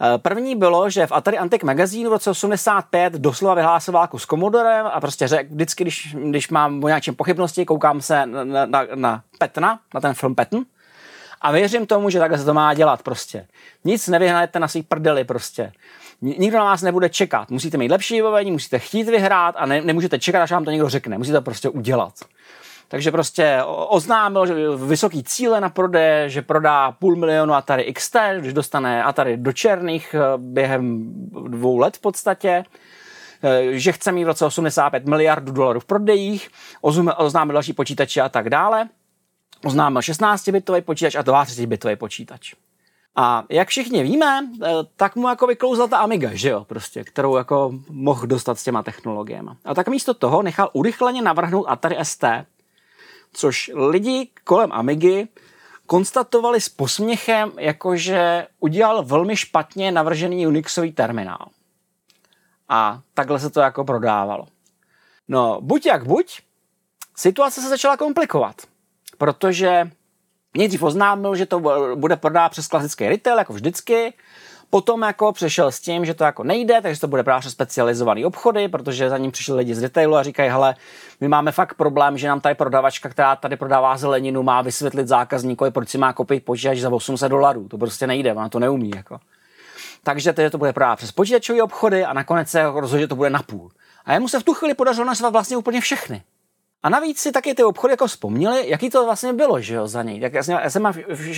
Eh, první bylo, že v Atari Antic Magazine v roce 85 doslova vyhlásil válku s Commodorem a prostě řekl, vždycky, když, když mám o nějakém pochybnosti, koukám se na, na, na Petna, na ten film Petn, a věřím tomu, že takhle se to má dělat prostě. Nic nevyhrajete na svých prdeli prostě. Nikdo na vás nebude čekat. Musíte mít lepší vybavení, musíte chtít vyhrát a ne, nemůžete čekat, až vám to někdo řekne. Musíte to prostě udělat. Takže prostě oznámil že vysoký cíle na prodeje, že prodá půl milionu Atari XT, když dostane Atari do černých eh, během dvou let v podstatě eh, že chce mít v roce 85 miliardů dolarů v prodejích, oznámil další počítače a tak dále. Oznámil 16-bitový počítač a 32-bitový počítač. A jak všichni víme, eh, tak mu jako vyklouzla ta Amiga, že jo, prostě, kterou jako mohl dostat s těma technologiemi. A tak místo toho nechal urychleně navrhnout Atari ST, což lidi kolem Amigy konstatovali s posměchem, jakože udělal velmi špatně navržený Unixový terminál. A takhle se to jako prodávalo. No, buď jak buď, situace se začala komplikovat, protože nejdřív oznámil, že to bude prodávat přes klasický retail, jako vždycky, Potom jako přešel s tím, že to jako nejde, takže to bude právě specializovaný obchody, protože za ním přišli lidi z retailu a říkají, hele, my máme fakt problém, že nám tady prodavačka, která tady prodává zeleninu, má vysvětlit zákazníkovi, proč si má koupit počítač za 800 dolarů. To prostě nejde, ona to neumí. Jako. Takže tedy to bude prodávat přes počítačové obchody a nakonec se rozhodl, že to bude napůl. A jemu se v tu chvíli podařilo nasvat vlastně úplně všechny. A navíc si taky ty obchody jako vzpomněli, jaký to vlastně bylo, že jo, za něj. Tak já jsem, já jsem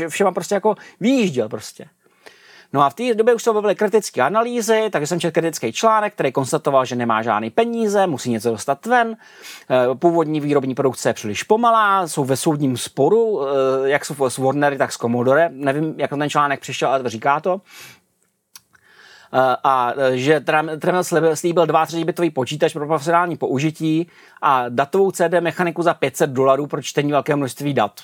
všema prostě jako vyjížděl prostě. No a v té době už se objevily kritické analýzy, takže jsem četl kritický článek, který konstatoval, že nemá žádný peníze, musí něco dostat ven. Eh, původní výrobní produkce je příliš pomalá, jsou ve soudním sporu, eh, jak jsou s Warnery, tak s Commodore. Nevím, jak ten článek přišel, ale říká to eh, a že Tremel slíbil 2 bitový počítač pro profesionální použití a datovou CD mechaniku za 500 dolarů pro čtení velkého množství dat.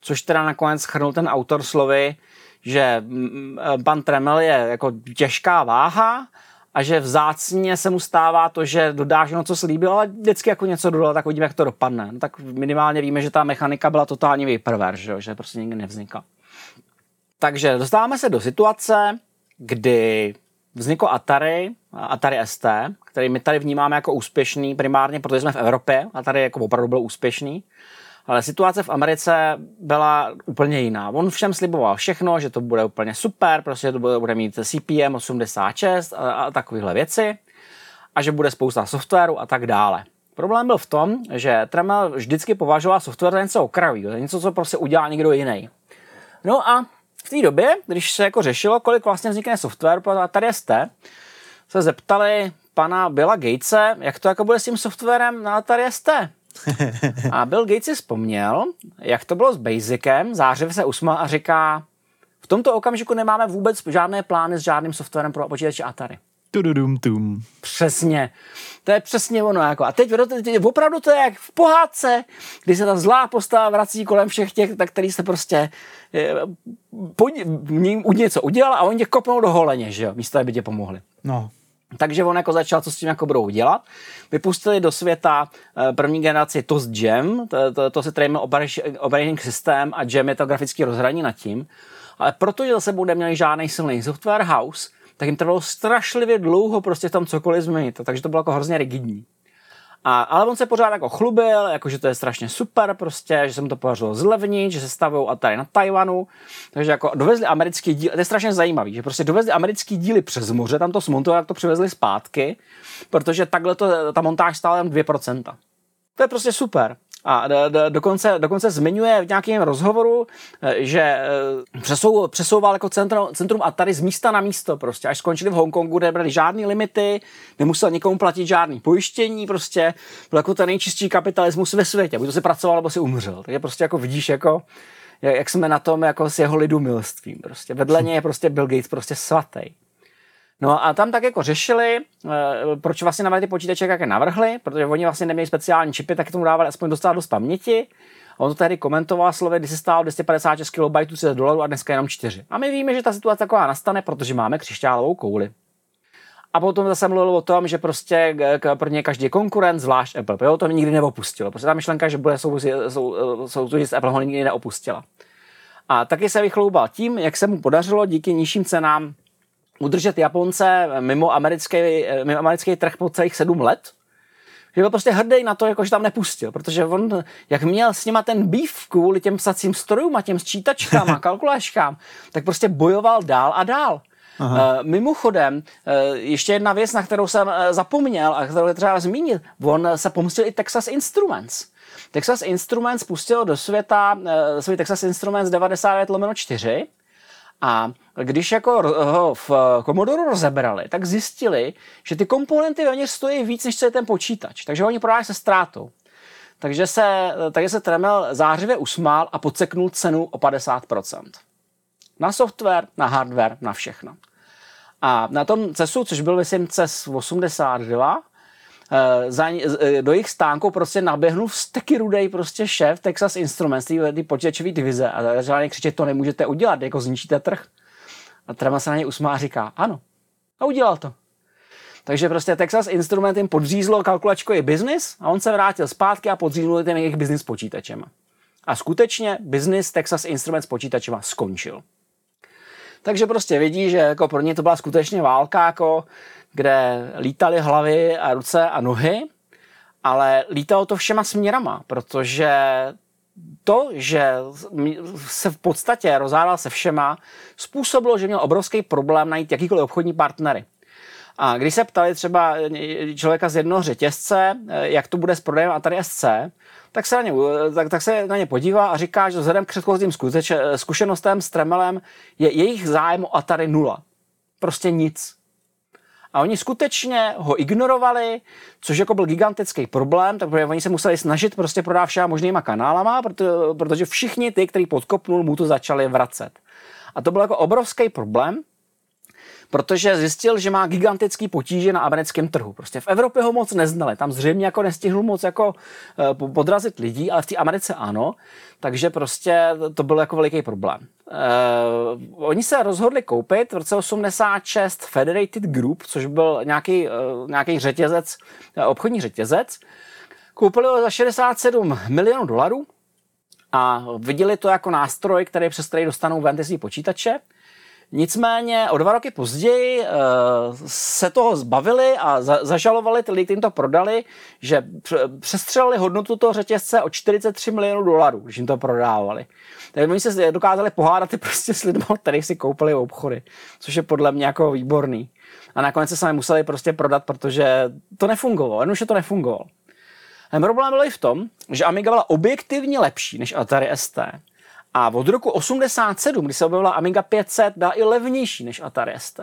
Což teda nakonec schrnul ten autor slovy, že mm, mm, pan Tremel je jako těžká váha a že vzácně se mu stává to, že dodá no, co slíbil, ale vždycky jako něco dodal, tak uvidíme, jak to dopadne. No, tak minimálně víme, že ta mechanika byla totálně výprver, že, že prostě nikdy nevznikla. Takže dostáváme se do situace, kdy vzniklo Atari, Atari ST, který my tady vnímáme jako úspěšný primárně, protože jsme v Evropě. Atari jako opravdu byl úspěšný. Ale situace v Americe byla úplně jiná. On všem sliboval všechno, že to bude úplně super, prostě to bude, mít CPM 86 a, a takovéhle věci a že bude spousta softwaru a tak dále. Problém byl v tom, že Tremel vždycky považoval software za něco okrajového, za něco, co prostě udělá někdo jiný. No a v té době, když se jako řešilo, kolik vlastně vznikne software pro tady ST, se zeptali pana Billa Gatese, jak to jako bude s tím softwarem na Atari ST. A Bill Gates si vzpomněl, jak to bylo s Basicem, zářivě se usmál a říká, v tomto okamžiku nemáme vůbec žádné plány s žádným softwarem pro počítače Atari. Tududum tum. Přesně. To je přesně ono. Jako. A teď, teď opravdu to je jak v pohádce, kdy se ta zlá postava vrací kolem všech těch, tak který se prostě je, eh, po, něco udělal a oni tě kopnou do holeně, že jo, místo, aby tě pomohli. No. Takže on jako začal, co s tím jako budou dělat. Vypustili do světa eh, první generaci TOS Jam, to, to, to se tady operating systém a Jam je to grafický rozhraní nad tím. Ale protože zase bude měli žádný silný software house, tak jim trvalo strašlivě dlouho prostě tam cokoliv změnit. Takže to bylo jako hrozně rigidní. A, ale on se pořád jako chlubil, jako že to je strašně super prostě, že se mu to podařilo zlevnit, že se stavují tady na Tajvanu, takže jako dovezli americký díl, to je strašně zajímavý, že prostě dovezli americký díly přes moře, tam to smontovali, jak to přivezli zpátky, protože takhle to, ta montáž stála jen 2%. To je prostě super. A do, do, dokonce, dokonce zmiňuje v nějakém rozhovoru, eh, že eh, přesou, přesouval jako centrum, centrum Atari z místa na místo prostě, až skončili v Hongkongu, kde nebyly žádné limity, nemusel nikomu platit žádný pojištění, prostě byl jako ten nejčistší kapitalismus ve světě, buď to si pracoval, nebo si umřel. Takže prostě jako vidíš, jako jak jsme na tom jako s jeho lidumilstvím. Prostě. Vedle něj je prostě Bill Gates prostě svatý. No a tam tak jako řešili, eh, proč vlastně na ty počítače jaké navrhli, protože oni vlastně neměli speciální čipy, tak tomu dávali aspoň dostat dost paměti. A on to tehdy komentoval slovy, když se stál 256 KB 30 dolarů a dneska jenom 4. A my víme, že ta situace taková nastane, protože máme křišťálovou kouli. A potom zase mluvil o tom, že prostě pro ně každý konkurent, zvlášť Apple, jo, to nikdy neopustilo. Prostě ta myšlenka, že bude souvisí, sou, sou, s Apple ho nikdy neopustila. A taky se vychloubal tím, jak se mu podařilo díky nižším cenám udržet Japonce mimo americký, mimo americký trh po celých sedm let. Že byl prostě hrdý na to, jako, že tam nepustil, protože on, jak měl s nima ten býv kvůli těm psacím strojům a těm sčítačkám a kalkulačkám, tak prostě bojoval dál a dál. Aha. Uh, mimochodem, uh, ještě jedna věc, na kterou jsem uh, zapomněl a kterou je třeba zmínit, on se pomstil i Texas Instruments. Texas Instruments pustil do světa svůj Texas Instruments 99 lomeno 4 a když jako ho v Commodore rozebrali, tak zjistili, že ty komponenty ve stojí víc, než co je ten počítač. Takže oni prodávají se ztrátou. Takže se, takže se Tremel zářivě usmál a podseknul cenu o 50%. Na software, na hardware, na všechno. A na tom CESu, což byl myslím CES 82, eh, za, eh, do jejich stánku prostě naběhnul steky rudej prostě šéf Texas Instruments, ty počítačové divize a začal křičet, to nemůžete udělat, jako zničíte trh. A Trema se na něj usmá a říká, ano. A udělal to. Takže prostě Texas Instrument jim podřízlo kalkulačkový biznis a on se vrátil zpátky a podříznul ten jejich biznis počítačem. A skutečně biznis Texas Instruments počítačema skončil. Takže prostě vidí, že jako pro ně to byla skutečně válka, jako, kde lítaly hlavy a ruce a nohy, ale lítalo to všema směrama, protože to, že se v podstatě rozhádal se všema, způsobilo, že měl obrovský problém najít jakýkoliv obchodní partnery. A když se ptali třeba člověka z jednoho řetězce, jak to bude s prodejem Atari SC, tak se, na ně, tak, tak se na ně podívá a říká, že vzhledem k předchozím zkušenostem s Tremelem je jejich zájem o Atari nula. Prostě nic. A oni skutečně ho ignorovali, což jako byl gigantický problém, tak oni se museli snažit prostě prodávat všema možnýma kanálama, protože všichni ty, který podkopnul, mu to začali vracet. A to byl jako obrovský problém, protože zjistil, že má gigantický potíže na americkém trhu. Prostě v Evropě ho moc neznali, tam zřejmě jako nestihl moc jako uh, podrazit lidí, ale v té Americe ano, takže prostě to byl jako veliký problém. Uh, oni se rozhodli koupit v roce 86 Federated Group, což byl nějaký, uh, nějaký řetězec, uh, obchodní řetězec. Koupili ho za 67 milionů dolarů a viděli to jako nástroj, který přes který dostanou ven ty počítače. Nicméně o dva roky později uh, se toho zbavili a za, zažalovali ty lidi, to prodali, že přestřelili hodnotu toho řetězce o 43 milionů dolarů, když jim to prodávali. Takže oni se dokázali pohádat i prostě s lidmi, kterých si koupili obchody, což je podle mě jako výborný. A nakonec se sami museli prostě prodat, protože to nefungovalo, jenom že to nefungovalo. Ten problém byl i v tom, že Amiga byla objektivně lepší než Atari ST. A od roku 87, kdy se objevila Amiga 500, byla i levnější než Atari ST.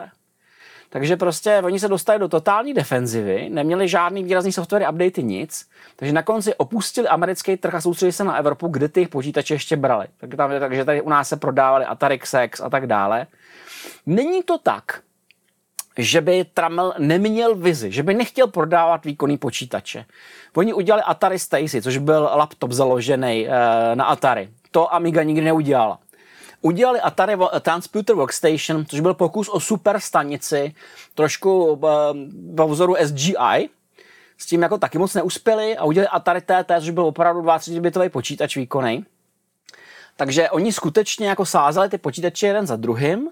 Takže prostě oni se dostali do totální defenzivy, neměli žádný výrazný software updaty, nic. Takže na konci opustili americký trh a soustředili se na Evropu, kde ty počítače ještě brali. Takže, tam, takže tady u nás se prodávali Atari X a tak dále. Není to tak, že by Tramel neměl vizi, že by nechtěl prodávat výkonný počítače. Oni udělali Atari Stacy, což byl laptop založený uh, na Atari to Amiga nikdy neudělala. Udělali Atari Transputer Workstation, což byl pokus o super stanici, trošku po vzoru SGI, s tím jako taky moc neuspěli a udělali Atari TT, což byl opravdu 20-bitový počítač výkonný. Takže oni skutečně jako sázeli ty počítače jeden za druhým.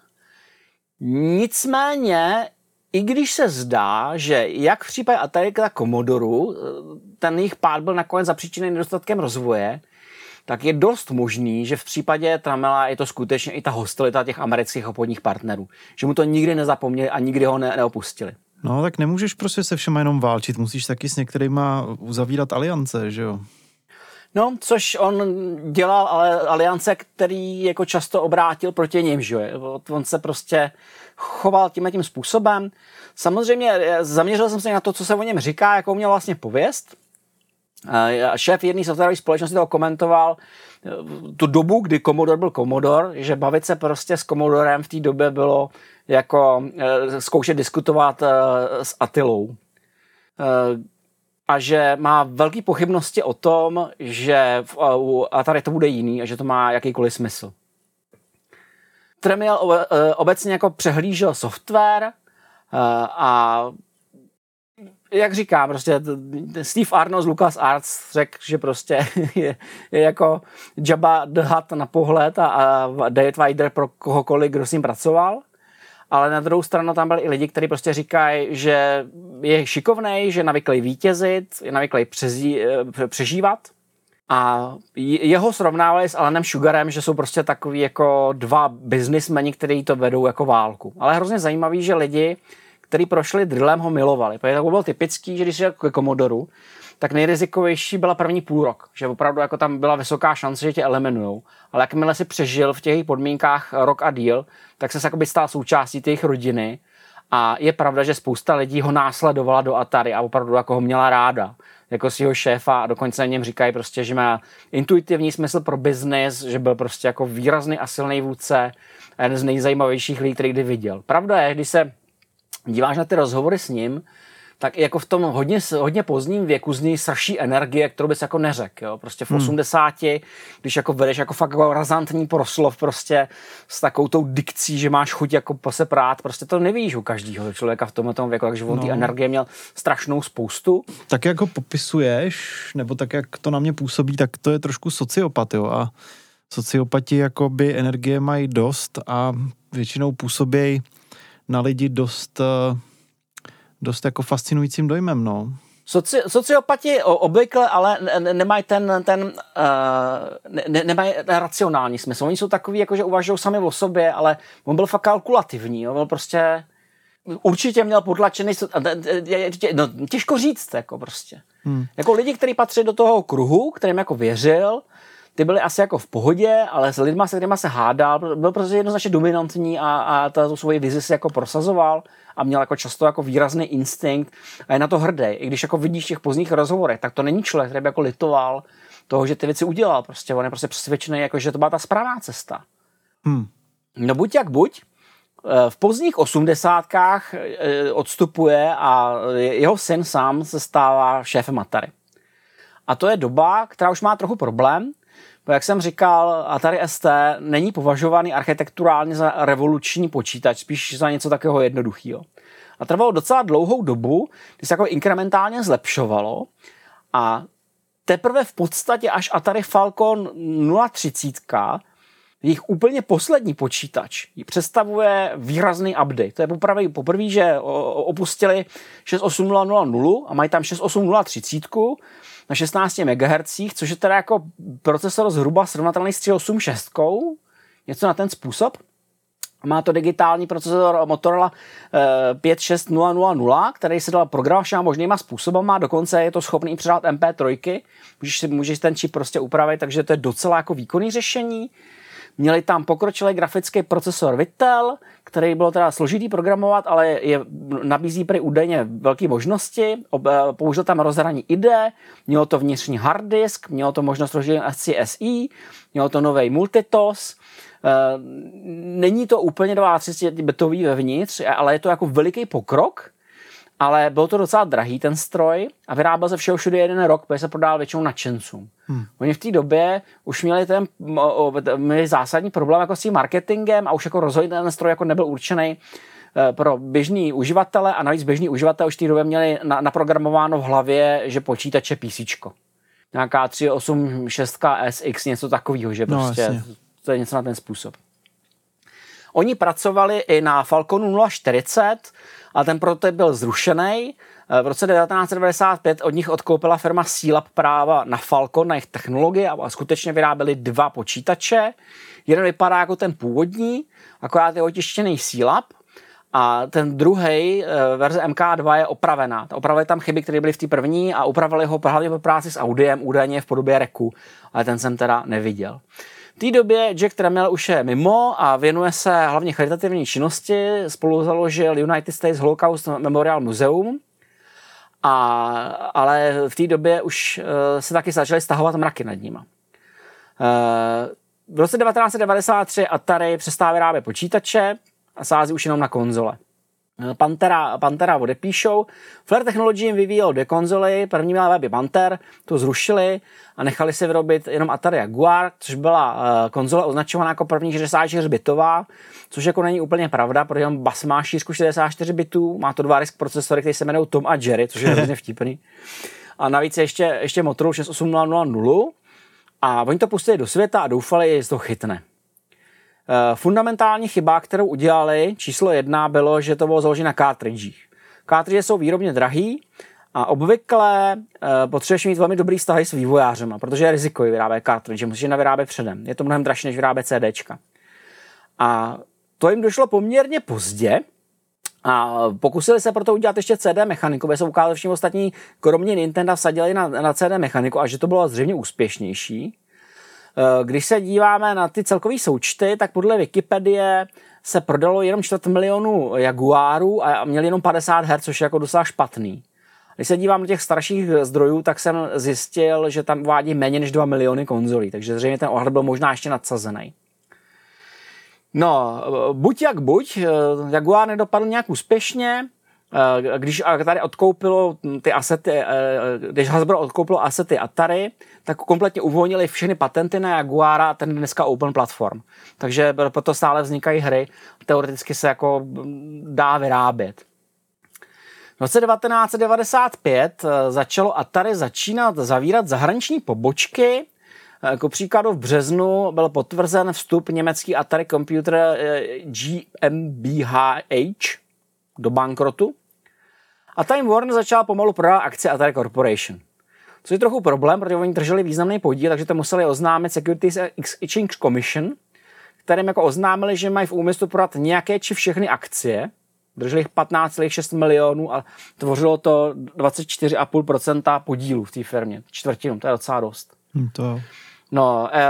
Nicméně, i když se zdá, že jak v případě Atari, tak Commodoru, ten jejich pád byl nakonec zapříčený nedostatkem rozvoje, tak je dost možný, že v případě Tramela je to skutečně i ta hostilita těch amerických obchodních partnerů. Že mu to nikdy nezapomněli a nikdy ho ne- neopustili. No, tak nemůžeš prostě se všema jenom válčit, musíš taky s některýma uzavírat aliance, že jo? No, což on dělal ale aliance, který jako často obrátil proti ním, že On se prostě choval tím tím způsobem. Samozřejmě eh, zaměřil jsem se na to, co se o něm říká, jakou měl vlastně pověst. Šéf jedné softwarové společnosti to komentoval eh, tu dobu, kdy Commodore byl Commodore, že bavit se prostě s Commodorem v té době bylo jako eh, zkoušet diskutovat s Atilou a že má velké pochybnosti o tom, že u Atari to bude jiný a že to má jakýkoliv smysl. Tremiel obecně jako přehlížel software a jak říkám, prostě Steve Arno z Lucas Arts řekl, že prostě je, je jako Jabba the Hutt na pohled a, a David Weider pro kohokoliv, kdo s ním pracoval ale na druhou stranu tam byli i lidi, kteří prostě říkají, že je šikovný, že navyklý vítězit, je navyklý přezí, eh, přežívat. A jeho srovnávali s Alanem Sugarem, že jsou prostě takový jako dva biznismeni, kteří to vedou jako válku. Ale hrozně zajímavý, že lidi, kteří prošli drillem, ho milovali. Protože to bylo typický, že když šel k Komodoru, tak nejrizikovější byla první půl rok, že opravdu jako tam byla vysoká šance, že tě eliminujou. Ale jakmile si přežil v těch podmínkách rok a díl, tak se jakoby stál součástí těch rodiny a je pravda, že spousta lidí ho následovala do Atari a opravdu jako ho měla ráda jako svého šéfa a dokonce na něm říkají prostě, že má intuitivní smysl pro biznis, že byl prostě jako výrazný a silný vůdce a jeden z nejzajímavějších lidí, který kdy viděl. Pravda je, když se díváš na ty rozhovory s ním, tak jako v tom hodně, hodně pozdním věku z něj srší energie, kterou bys jako neřekl. Jo? Prostě v hmm. 80, když jako vedeš jako fakt jako razantní proslov prostě s takovou tou dikcí, že máš chuť jako se prát, prostě to nevíš u každého člověka v tomhle tom věku, takže on no. ty energie měl strašnou spoustu. Tak jak ho popisuješ, nebo tak jak to na mě působí, tak to je trošku sociopat, jo? a sociopati jakoby energie mají dost a většinou působí na lidi dost uh dost jako fascinujícím dojmem, no. Soci, sociopati obvykle ale nemají ten, ten uh, ne, nemají racionální smysl. Oni jsou takový, jako že uvažují sami o sobě, ale on byl fakt kalkulativní. Jo? Byl prostě určitě měl potlačený, no, těžko říct, jako prostě. Hmm. Jako lidi, kteří patří do toho kruhu, kterým jako věřil, ty byly asi jako v pohodě, ale s lidma, se kterými se hádal, byl prostě jednoznačně dominantní a, a ta, tu svoji vizi si jako prosazoval a měl jako často jako výrazný instinkt a je na to hrdý. I když jako vidíš v těch pozdních rozhovorech, tak to není člověk, který by jako litoval toho, že ty věci udělal. Prostě on je prostě přesvědčený, jako, že to byla ta správná cesta. Hmm. No buď jak buď, eh, v pozdních osmdesátkách eh, odstupuje a jeho syn sám se stává šéfem Atari. A to je doba, která už má trochu problém, jak jsem říkal, Atari ST není považovaný architekturálně za revoluční počítač, spíš za něco takového jednoduchého. A trvalo docela dlouhou dobu, kdy se jako inkrementálně zlepšovalo a teprve v podstatě až Atari Falcon 030 jejich úplně poslední počítač představuje výrazný update. To je poprvé, poprvé že opustili 68000 a mají tam 68030 na 16 MHz, což je teda jako procesor zhruba srovnatelný s 386, něco na ten způsob. Má to digitální procesor Motorola 56000, eh, který se dal programovat všema možnýma způsobama, dokonce je to schopný předat MP3, můžeš můžeš ten čip prostě upravit, takže to je docela jako výkonný řešení. Měli tam pokročilý grafický procesor Vitel, který bylo teda složitý programovat, ale je, nabízí prý údajně velké možnosti. Eh, použil tam rozhraní IDE, mělo to vnitřní hard disk, mělo to možnost rozdělení SCSI, mělo to nový multitos, eh, Není to úplně 32 bitový vevnitř, ale je to jako veliký pokrok ale byl to docela drahý ten stroj a vyráběl se všeho všude jeden rok, protože se prodával většinou nadšencům. Hmm. Oni v té době už měli ten měli zásadní problém jako s tím marketingem a už jako rozhodně ten stroj jako nebyl určený eh, pro běžný uživatele a navíc běžný uživatel už v té době měli na, naprogramováno v hlavě, že počítače PC. Nějaká 386 SX, něco takového, že no, prostě no, to je něco na ten způsob. Oni pracovali i na Falconu 040, a ten prototyp byl zrušený. Eh, v roce 1995 od nich odkoupila firma Sealab práva na Falcon, na jejich technologie a skutečně vyráběli dva počítače. Jeden vypadá jako ten původní, akorát je otištěný Sealab A ten druhý verze MK2 je opravená. Opravili tam chyby, které byly v té první a upravili ho hlavně po práci s Audiem, údajně v podobě reku, ale ten jsem teda neviděl. V té době Jack Tramiel už je mimo a věnuje se hlavně charitativní činnosti. Spolu založil United States Holocaust Memorial Museum, a, ale v té době už uh, se taky začaly stahovat mraky nad nima. Uh, v roce 1993 Atari přestává vyrábět počítače a sází už jenom na konzole. Pantera, Pantera odepíšou. Flare Technology jim vyvíjel dvě konzoly, první měla weby Panther, to zrušili a nechali si vyrobit jenom Atari Jaguar, což byla uh, konzole označovaná jako první 64 bitová, což jako není úplně pravda, protože on bas má šířku 64 bitů, má to dva RISC procesory, které se jmenují Tom a Jerry, což je hrozně vtipný. A navíc ještě, ještě Motorola 68000 a oni to pustili do světa a doufali, že to chytne. Eh, fundamentální chyba, kterou udělali, číslo jedna, bylo, že to bylo založeno na cartridgech. Cartridge jsou výrobně drahý a obvykle uh, potřebuješ mít velmi dobrý vztahy s vývojářem, protože je riziko vyrábět cartridge, musíš je navyrábět předem. Je to mnohem dražší, než vyrábět CDčka. A to jim došlo poměrně pozdě, a pokusili se proto udělat ještě CD mechaniku, aby se ukázali všichni ostatní, kromě Nintendo, vsadili na, na CD mechaniku a že to bylo zřejmě úspěšnější. Eh, když se díváme na ty celkové součty, tak podle Wikipedie se prodalo jenom čtvrt milionu Jaguárů a měli jenom 50 Hz, což je jako docela špatný. Když se dívám do těch starších zdrojů, tak jsem zjistil, že tam vádí méně než 2 miliony konzolí, takže zřejmě ten ohled byl možná ještě nadsazený. No, buď jak buď, eh, Jaguar nedopadl nějak úspěšně, Eh, když tady odkoupilo ty asety, eh, když Hasbro odkoupilo asety Atari, tak kompletně uvolnili všechny patenty na Jaguara a ten dneska open platform. Takže proto stále vznikají hry, teoreticky se jako mm, dá vyrábět. V roce 1995 eh, začalo Atari začínat zavírat zahraniční pobočky. Jako příkladu v březnu byl potvrzen vstup německý Atari Computer GmbH do bankrotu. A Time Warner začala pomalu prodávat akcie Atari Corporation. Což je trochu problém, protože oni drželi významný podíl, takže to museli oznámit Securities Exchange Commission, kterým jako oznámili, že mají v úmyslu prodat nějaké či všechny akcie. Drželi jich 15,6 milionů a tvořilo to 24,5% podílu v té firmě. Čtvrtinu, to je docela dost. Hmm, to No, eh,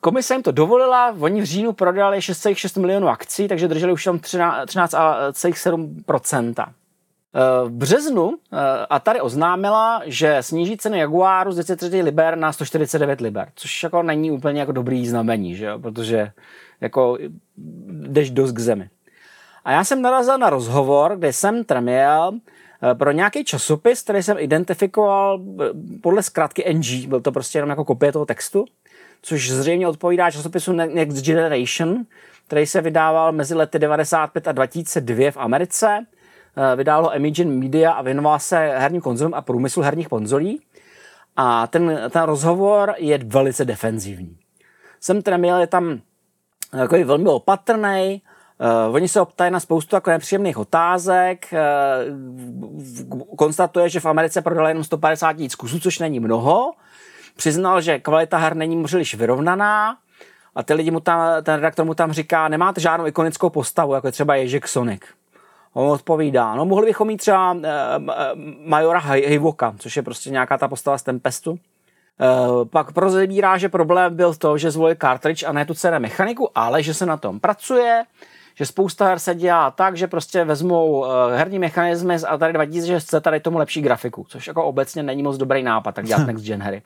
komise jim to dovolila, oni v říjnu prodali 6,6 milionů akcí, takže drželi už tam 13,7%. V březnu eh, Atari oznámila, že sníží ceny Jaguaru z 33 liber na 149 liber, což jako není úplně jako dobrý znamení, že jo? protože jako jdeš dost k zemi. A já jsem narazil na rozhovor, kde jsem trměl eh, pro nějaký časopis, který jsem identifikoval eh, podle zkrátky NG, byl to prostě jenom jako kopie toho textu, což zřejmě odpovídá časopisu Next Generation, který se vydával mezi lety 95 a 2002 v Americe Eh, vydálo Emigen Media a věnoval se herním konzolům a průmyslu herních konzolí. A ten, ten rozhovor je velice defenzivní. Jsem Tremiel je tam takový velmi opatrný, Uh, oni se optají na spoustu jako nepříjemných otázek, uh, konstatuje, že v Americe prodali jenom 150 tisíc kusů, což není mnoho. Přiznal, že kvalita her není příliš vyrovnaná a ty lidi mu tam, ten redaktor mu tam říká, nemáte žádnou ikonickou postavu, jako je třeba Ježek Sonic. On odpovídá, no mohli bychom mít třeba uh, Majora Hejvoka, což je prostě nějaká ta postava z Tempestu. Uh, pak prozebírá, že problém byl to, že zvolil cartridge a ne tu CD mechaniku, ale že se na tom pracuje, že spousta her se dělá tak, že prostě vezmou uh, herní mechanismy a tady 2000, že chce tady tomu lepší grafiku, což jako obecně není moc dobrý nápad, tak dělat next gen hry.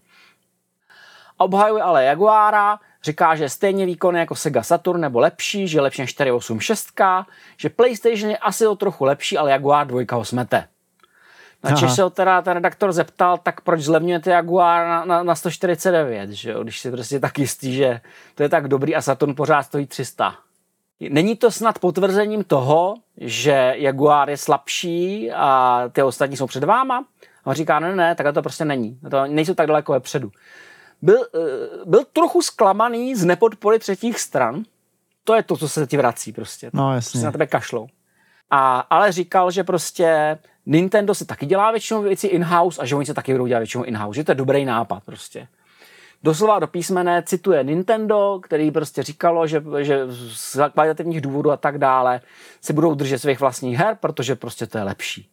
Obhajuje ale Jaguara, Říká, že je stejně výkonný jako Sega Saturn nebo lepší, že je lepší než 486, že PlayStation je asi o trochu lepší, ale Jaguar 2 ho smete. Na Češ se ho teda ten redaktor zeptal, tak proč zlevňujete Jaguar na, na, na 149, že jo? když si prostě tak jistý, že to je tak dobrý a Saturn pořád stojí 300. Není to snad potvrzením toho, že Jaguar je slabší a ty ostatní jsou před váma? A on říká, ne, ne, tak to prostě není. To nejsou tak daleko vepředu byl, eh, byl trochu zklamaný z nepodpory třetích stran. To je to, co se ti vrací prostě. No, jasně. Prostě na tebe kašlou. A, ale říkal, že prostě Nintendo se taky dělá většinou věci in-house a že oni se taky budou dělat většinou in-house. Že to je dobrý nápad prostě. doslova do písmene cituje Nintendo, který prostě říkalo, že, že z kvalitativních důvodů a tak dále si budou držet svých vlastních her, protože prostě to je lepší.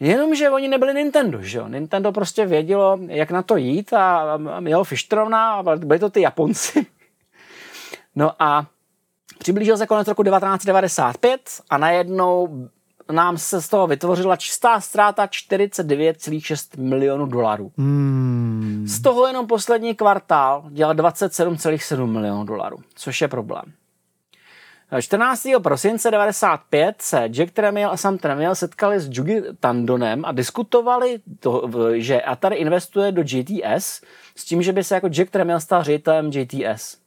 Jenomže oni nebyli Nintendo, že jo? Nintendo prostě vědělo, jak na to jít a mělo Fischtrovna a byli to ty Japonci. No a přiblížil se konec roku 1995 a najednou nám se z toho vytvořila čistá ztráta 49,6 milionů dolarů. Hmm. Z toho jenom poslední kvartál dělal 27,7 milionů dolarů, což je problém. 14. prosince 95 se Jack Tremiel a Sam Tremiel setkali s Jugi Tandonem a diskutovali, to, že Atari investuje do JTS s tím, že by se jako Jack Tremiel stal ředitelem JTS.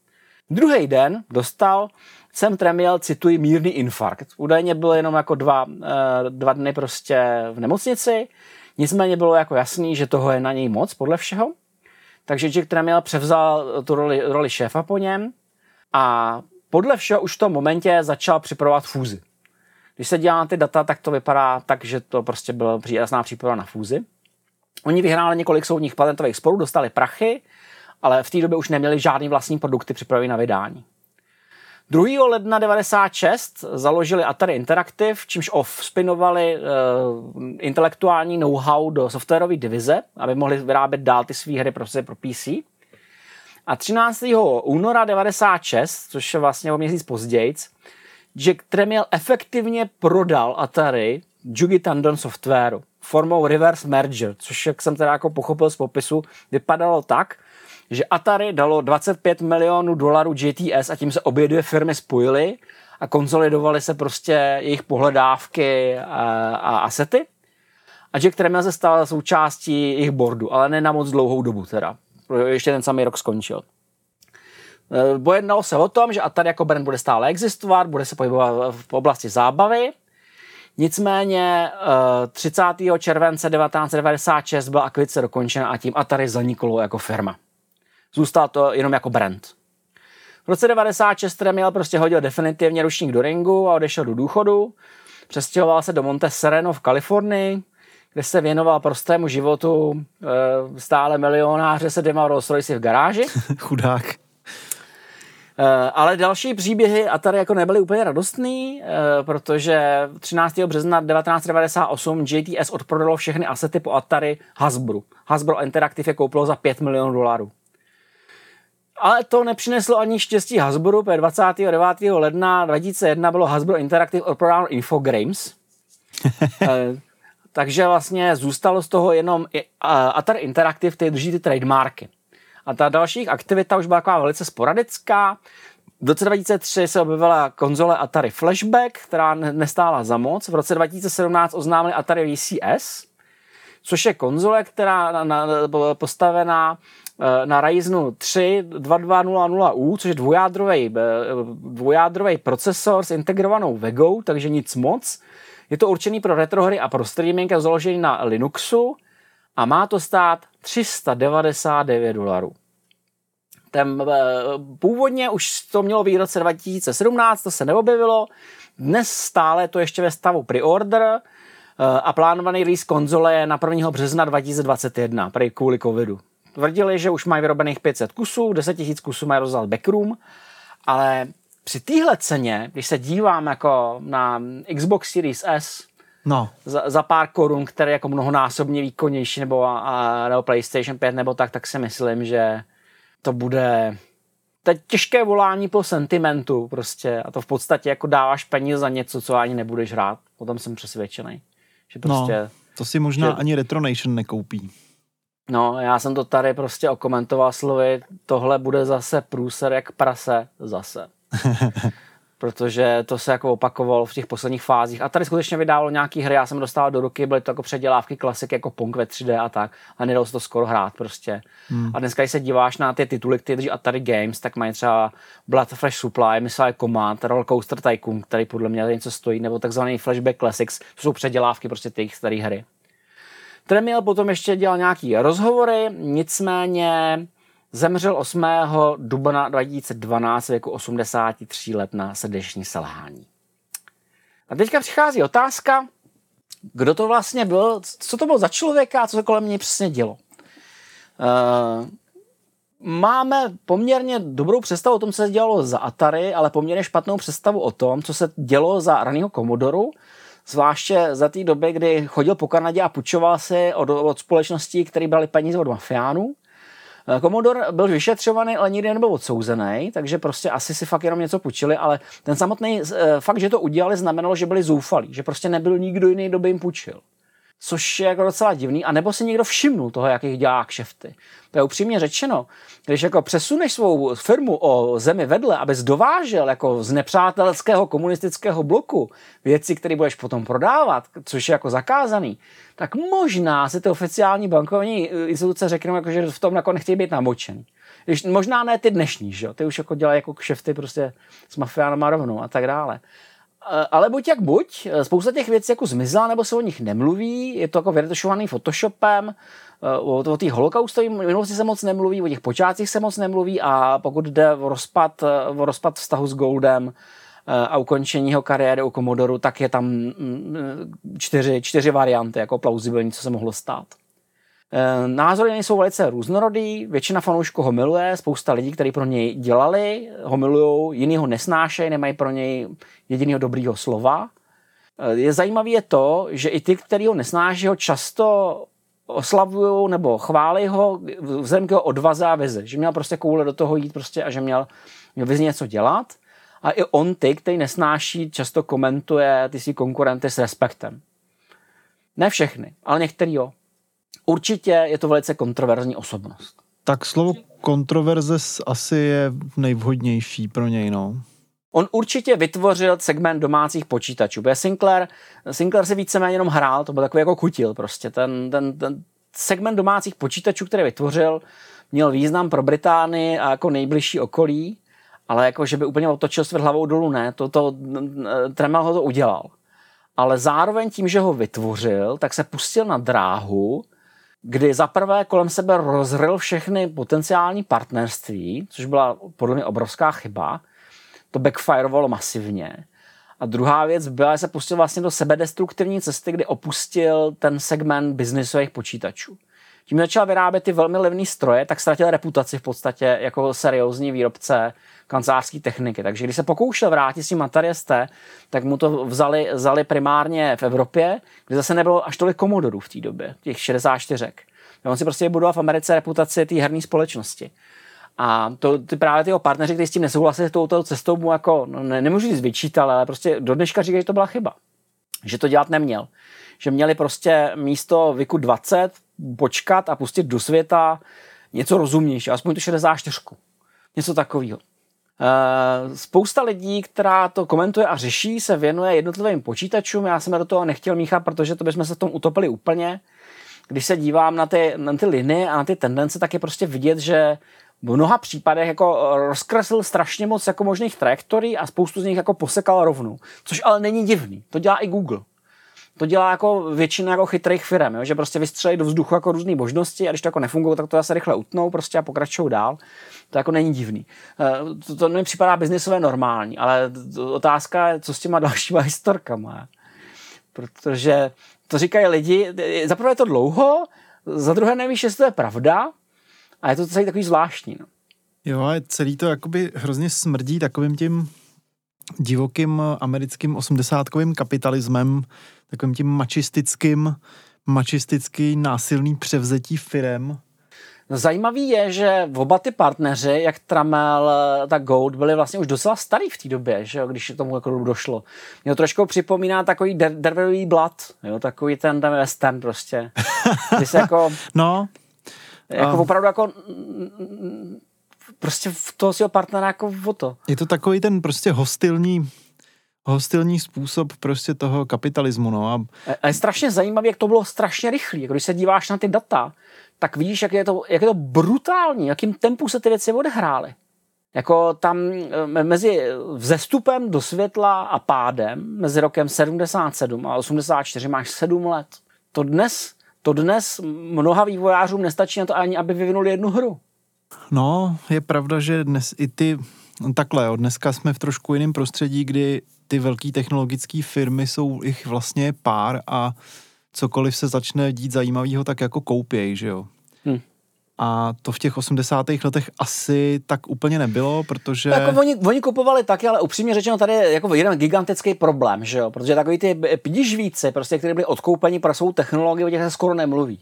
Druhý den dostal Sam Tremiel, cituji, mírný infarkt. Údajně byl jenom jako dva, eh, dva dny prostě v nemocnici, nicméně bylo jako jasný, že toho je na něj moc, podle všeho. Takže Jack Tremiel převzal tu roli, roli šéfa po něm a podle všeho už v tom momentě začal připravovat fúzi. Když se dělá na ty data, tak to vypadá tak, že to prostě byla jasná příprava na fúzi. Oni vyhráli několik soudních patentových sporů, dostali prachy, ale v té době už neměli žádný vlastní produkty připravené na vydání. 2. ledna 96 založili Atari Interactive, čímž off-spinovali uh, intelektuální know-how do softwarové divize, aby mohli vyrábět dál ty své hry pro PC. A 13. února 96, což je vlastně o měsíc později, Jack Tremiel efektivně prodal Atari Jugi Tandon Softwareu formou reverse merger, což jak jsem teda jako pochopil z popisu, vypadalo tak, že Atari dalo 25 milionů dolarů GTS a tím se obě dvě firmy spojily a konzolidovaly se prostě jejich pohledávky a, a asety. A Jack Tremiel se stal součástí jejich boardu, ale ne na moc dlouhou dobu teda. Ještě ten samý rok skončil. Pojednalo e, se o tom, že Atari jako brand bude stále existovat, bude se pohybovat v oblasti zábavy. Nicméně 30. E, července 1996 byla akvice dokončena a tím Atari zaniklo jako firma. Zůstal to jenom jako brand. V roce 96 měl prostě hodil definitivně ručník do ringu a odešel do důchodu. Přestěhoval se do Monte Sereno v Kalifornii, kde se věnoval prostému životu e, stále milionáře se dvěma Rolls Royce v garáži. Chudák. E, ale další příběhy Atari jako nebyly úplně radostný, e, protože 13. března 1998 JTS odprodalo všechny asety po Atari Hasbro. Hasbro Interactive je koupilo za 5 milionů dolarů. Ale to nepřineslo ani štěstí Hasbro, protože 29. ledna 2001 bylo Hasbro Interactive odprodáno Infogrames. Takže vlastně zůstalo z toho jenom Atari Interactive, který drží ty trademarky. A ta dalších aktivita už byla taková velice sporadická. V roce 2003 se objevila konzole Atari Flashback, která nestála za moc. V roce 2017 oznámili Atari VCS, což je konzole, která na, na, postavená Eh, na Ryzenu 3 2200U, což je dvojádrový, eh, dvojádrový procesor s integrovanou Vegou, takže nic moc. Je to určený pro retrohry a pro streaming a založený na Linuxu a má to stát 399 dolarů. Ten, eh, původně už to mělo být v roce 2017, to se neobjevilo. Dnes stále to ještě ve stavu pre-order a plánovaný release konzole je na 1. března 2021, prý kvůli covidu tvrdili, že už mají vyrobených 500 kusů, 10 000 kusů mají rozdal backroom, ale při téhle ceně, když se dívám jako na Xbox Series S, No. Za, za pár korun, které jako mnohonásobně výkonnější, nebo, a, nebo PlayStation 5, nebo tak, tak si myslím, že to bude teď těžké volání po sentimentu prostě a to v podstatě jako dáváš peníze za něco, co ani nebudeš hrát. O tom jsem přesvědčený. Že no, prostě, no, to si možná že, ani Retronation nekoupí. No, já jsem to tady prostě okomentoval slovy, tohle bude zase průser jak prase, zase. Protože to se jako opakovalo v těch posledních fázích. A tady skutečně vydávalo nějaký hry, já jsem dostal do ruky, byly to jako předělávky klasik jako Pong ve 3D a tak. A nedalo se to skoro hrát prostě. Hmm. A dneska, když se díváš na ty tituly, které drží Atari Games, tak mají třeba Blood Fresh Supply, Missile Command, Roller Coaster Tycoon, který podle mě něco stojí, nebo takzvaný Flashback Classics, to jsou předělávky prostě těch starých hry. Tremiel potom ještě dělal nějaký rozhovory, nicméně zemřel 8. dubna 2012 věku 83 let na srdeční selhání. A teďka přichází otázka, kdo to vlastně byl, co to bylo za člověka a co se kolem něj přesně dělo. Uh, máme poměrně dobrou představu o tom, co se dělalo za Atari, ale poměrně špatnou představu o tom, co se dělo za raného Commodoru, zvláště za té doby, kdy chodil po Kanadě a půjčoval si od, od společností, které brali peníze od mafiánů. Eh, Commodore byl vyšetřovaný, ale nikdy nebyl odsouzený, takže prostě asi si fakt jenom něco půjčili, ale ten samotný eh, fakt, že to udělali, znamenalo, že byli zoufalí, že prostě nebyl nikdo jiný, kdo by jim půjčil což je jako docela divný, a nebo si někdo všimnul toho, jakých dělá kšefty. To je upřímně řečeno, když jako přesuneš svou firmu o zemi vedle, abys dovážel jako z nepřátelského komunistického bloku věci, které budeš potom prodávat, což je jako zakázaný, tak možná si ty oficiální bankovní instituce řeknou, jako, že v tom jako nechtějí být namočený. Když, možná ne ty dnešní, že? ty už jako dělají jako kšefty prostě s mafiánama rovnou a tak dále. Eh, ale buď jak buď, eh, spousta těch věcí jako zmizela, nebo se o nich nemluví, je to jako vyretušovaný Photoshopem, eh, o, o té holokaustové minulosti se moc nemluví, o těch počátcích se moc nemluví a pokud jde o rozpad, o rozpad vztahu s Goldem a ukončení jeho kariéry u Komodoru, tak je tam mm, čtyři, čtyři varianty jako plauzibilní, co se mohlo stát. Názory jsou velice různorodý, většina fanoušků ho miluje, spousta lidí, kteří pro něj dělali, ho milují, jiný ho nesnášejí, nemají pro něj jediného dobrýho slova. Eh, je zajímavé je to, že i ty, kteří ho nesnáší, ho často oslavují nebo chválí ho vzhledem k jeho odvaze a vize, že měl prostě koule do toho jít prostě a že měl, měl vizi něco dělat. A i on ty, který nesnáší, často komentuje ty si konkurenty s respektem. Ne všechny, ale některý jo. Určitě je to velice kontroverzní osobnost. Tak slovo kontroverze asi je nejvhodnější pro něj, no. On určitě vytvořil segment domácích počítačů, protože Sinclair, Sinclair si víceméně jenom hrál, to byl takový jako kutil prostě. Ten, ten, ten segment domácích počítačů, který vytvořil, měl význam pro Británii a jako nejbližší okolí, ale jako, že by úplně otočil svět hlavou dolů, ne, to, to Tremel ho to udělal. Ale zároveň tím, že ho vytvořil, tak se pustil na dráhu, kdy zaprvé kolem sebe rozryl všechny potenciální partnerství, což byla podle mě obrovská chyba. To backfirovalo masivně. A druhá věc byla, že se pustil vlastně do sebedestruktivní cesty, kdy opustil ten segment biznisových počítačů. Tím začal vyrábět ty velmi levné stroje, tak ztratil reputaci v podstatě jako seriózní výrobce kancelářské techniky. Takže když se pokoušel vrátit s tím Atari ST, tak mu to vzali, vzali primárně v Evropě, kde zase nebylo až tolik komodorů v té době, těch 64. On si prostě budoval v Americe reputaci té herní společnosti. A to ty právě ty partneři, kteří s tím nesouhlasili touto cestou, mu jako, no, ne, nemůžu říct vyčítal, ale prostě do dneška říkají, že to byla chyba. Že to dělat neměl. Že měli prostě místo věku 20 počkat a pustit do světa něco rozumnější, aspoň tu 64. Něco takového. Uh, spousta lidí, která to komentuje a řeší, se věnuje jednotlivým počítačům. Já jsem do toho nechtěl míchat, protože to bychom se v tom utopili úplně. Když se dívám na ty, na ty linie a na ty tendence, tak je prostě vidět, že v mnoha případech jako rozkreslil strašně moc jako možných trajektorií a spoustu z nich jako posekal rovnou. Což ale není divný. To dělá i Google. To dělá jako většina jako chytrých firm, jo? že prostě vystřelí do vzduchu jako různé možnosti a když to jako nefungují, tak to zase rychle utnou prostě a pokračují dál. To jako není divný. Eh, to, to mi připadá biznisové normální, ale otázka je, co s těma dalšíma historkama. Protože to říkají lidi, za prvé je to dlouho, za druhé nevíš, jestli to je pravda a je to celý takový zvláštní. No. Jo, a celý to jakoby hrozně smrdí takovým tím divokým americkým osmdesátkovým kapitalismem, takovým tím mačistickým, mačistický násilný převzetí firem, No, zajímavý je, že oba ty partneři, jak Tramel, tak Gold, byli vlastně už docela starý v té době, že jo, když tomu jako došlo. Mě to trošku připomíná takový derverový blad, jo, takový ten, ten western prostě. Když se jako... no. Jako opravdu jako prostě v toho svého partnera jako o to. Je to takový ten prostě hostilní hostilní způsob prostě toho kapitalismu. No. A... a je strašně zajímavé, jak to bylo strašně rychlé. Jako když se díváš na ty data, tak vidíš, jak je to, jak je to brutální, jakým tempu se ty věci odehrály. Jako tam eh, mezi vzestupem do světla a pádem, mezi rokem 77 a 84 máš 7 let. To dnes, to dnes mnoha vývojářům nestačí na to ani, aby vyvinuli jednu hru. No, je pravda, že dnes i ty, takhle, jo, dneska jsme v trošku jiném prostředí, kdy ty velké technologické firmy jsou jich vlastně pár a cokoliv se začne dít zajímavého, tak jako koupěj, že jo. A to v těch 80. letech asi tak úplně nebylo, protože... No, jako oni, oni kupovali taky, ale upřímně řečeno tady je jako jeden gigantický problém, že jo? Protože takový ty pdižvíci, prostě, kteří byli odkoupeni pro svou technologii, o těch se skoro nemluví.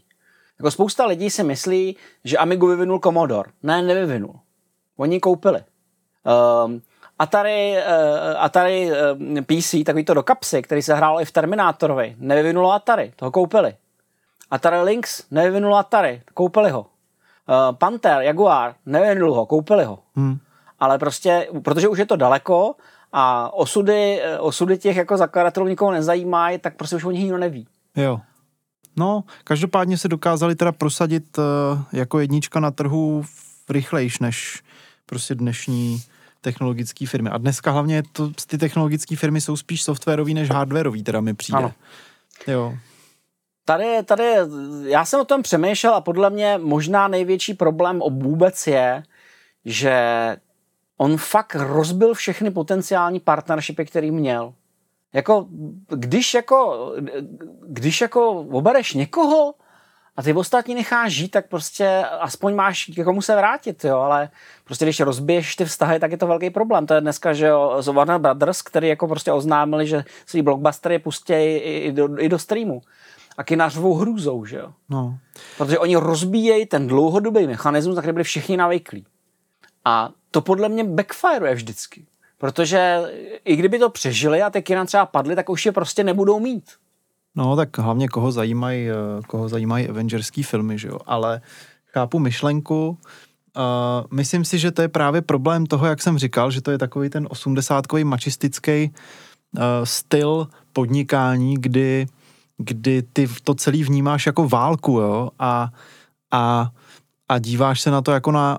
Jako spousta lidí si myslí, že Amigu vyvinul Commodore. Ne, nevyvinul. Oni koupili. Um, Atari, uh, Atari uh, eh, PC, takový to do kapsy, který se hrál i v Terminátorovi, nevyvinulo Atari, toho koupili. Atari Lynx nevyvinulo Atari, koupili ho. Uh, Panther, Jaguar, nevyvinul ho, koupili ho. Hmm. Ale prostě, protože už je to daleko a osudy, osudy těch jako zakladatelů nikoho nezajímají, tak prostě už o nich nikdo neví. Jo. No, každopádně se dokázali teda prosadit uh, jako jednička na trhu rychlejš než prostě dnešní technologické firmy. A dneska hlavně to, ty technologické firmy jsou spíš softwarový než hardwarový, teda mi přijde. Ano. Jo. Tady, tady, já jsem o tom přemýšlel a podle mě možná největší problém vůbec je, že on fakt rozbil všechny potenciální partnershipy, který měl. Jako, když jako, když jako obereš někoho a ty ostatní necháš žít, tak prostě aspoň máš k komu se vrátit, jo, ale prostě když rozbiješ ty vztahy, tak je to velký problém. To je dneska, že jo, z Warner Brothers, který jako prostě oznámili, že svý blockbustery pustí i, i, do, i do streamu. A kinařovou hrůzou, že jo. No. Protože oni rozbíjejí ten dlouhodobý mechanismus, na který byli všichni navyklí. A to podle mě backfireuje vždycky. Protože i kdyby to přežili a ty kina třeba padly, tak už je prostě nebudou mít. No, tak hlavně koho zajímají, eh, koho zajímají Avengerský filmy, že jo. Ale chápu myšlenku, Uh, myslím si, že to je právě problém toho, jak jsem říkal, že to je takový ten osmdesátkový mačistický uh, styl podnikání, kdy, kdy ty to celý vnímáš jako válku, jo, a, a, a díváš se na to jako na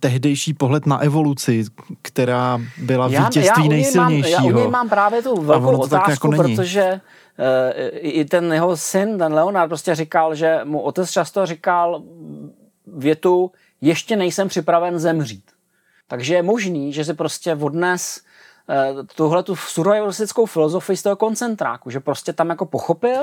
tehdejší pohled na evoluci, která byla já, vítězství já nejsilnějšího. Mám, já u mám právě tu velkou otázku, jako protože uh, i ten jeho syn, ten Leonard, prostě říkal, že mu otec často říkal větu, ještě nejsem připraven zemřít. Takže je možný, že si prostě odnes uh, tuhle tu surrealistickou filozofii z toho koncentráku, že prostě tam jako pochopil,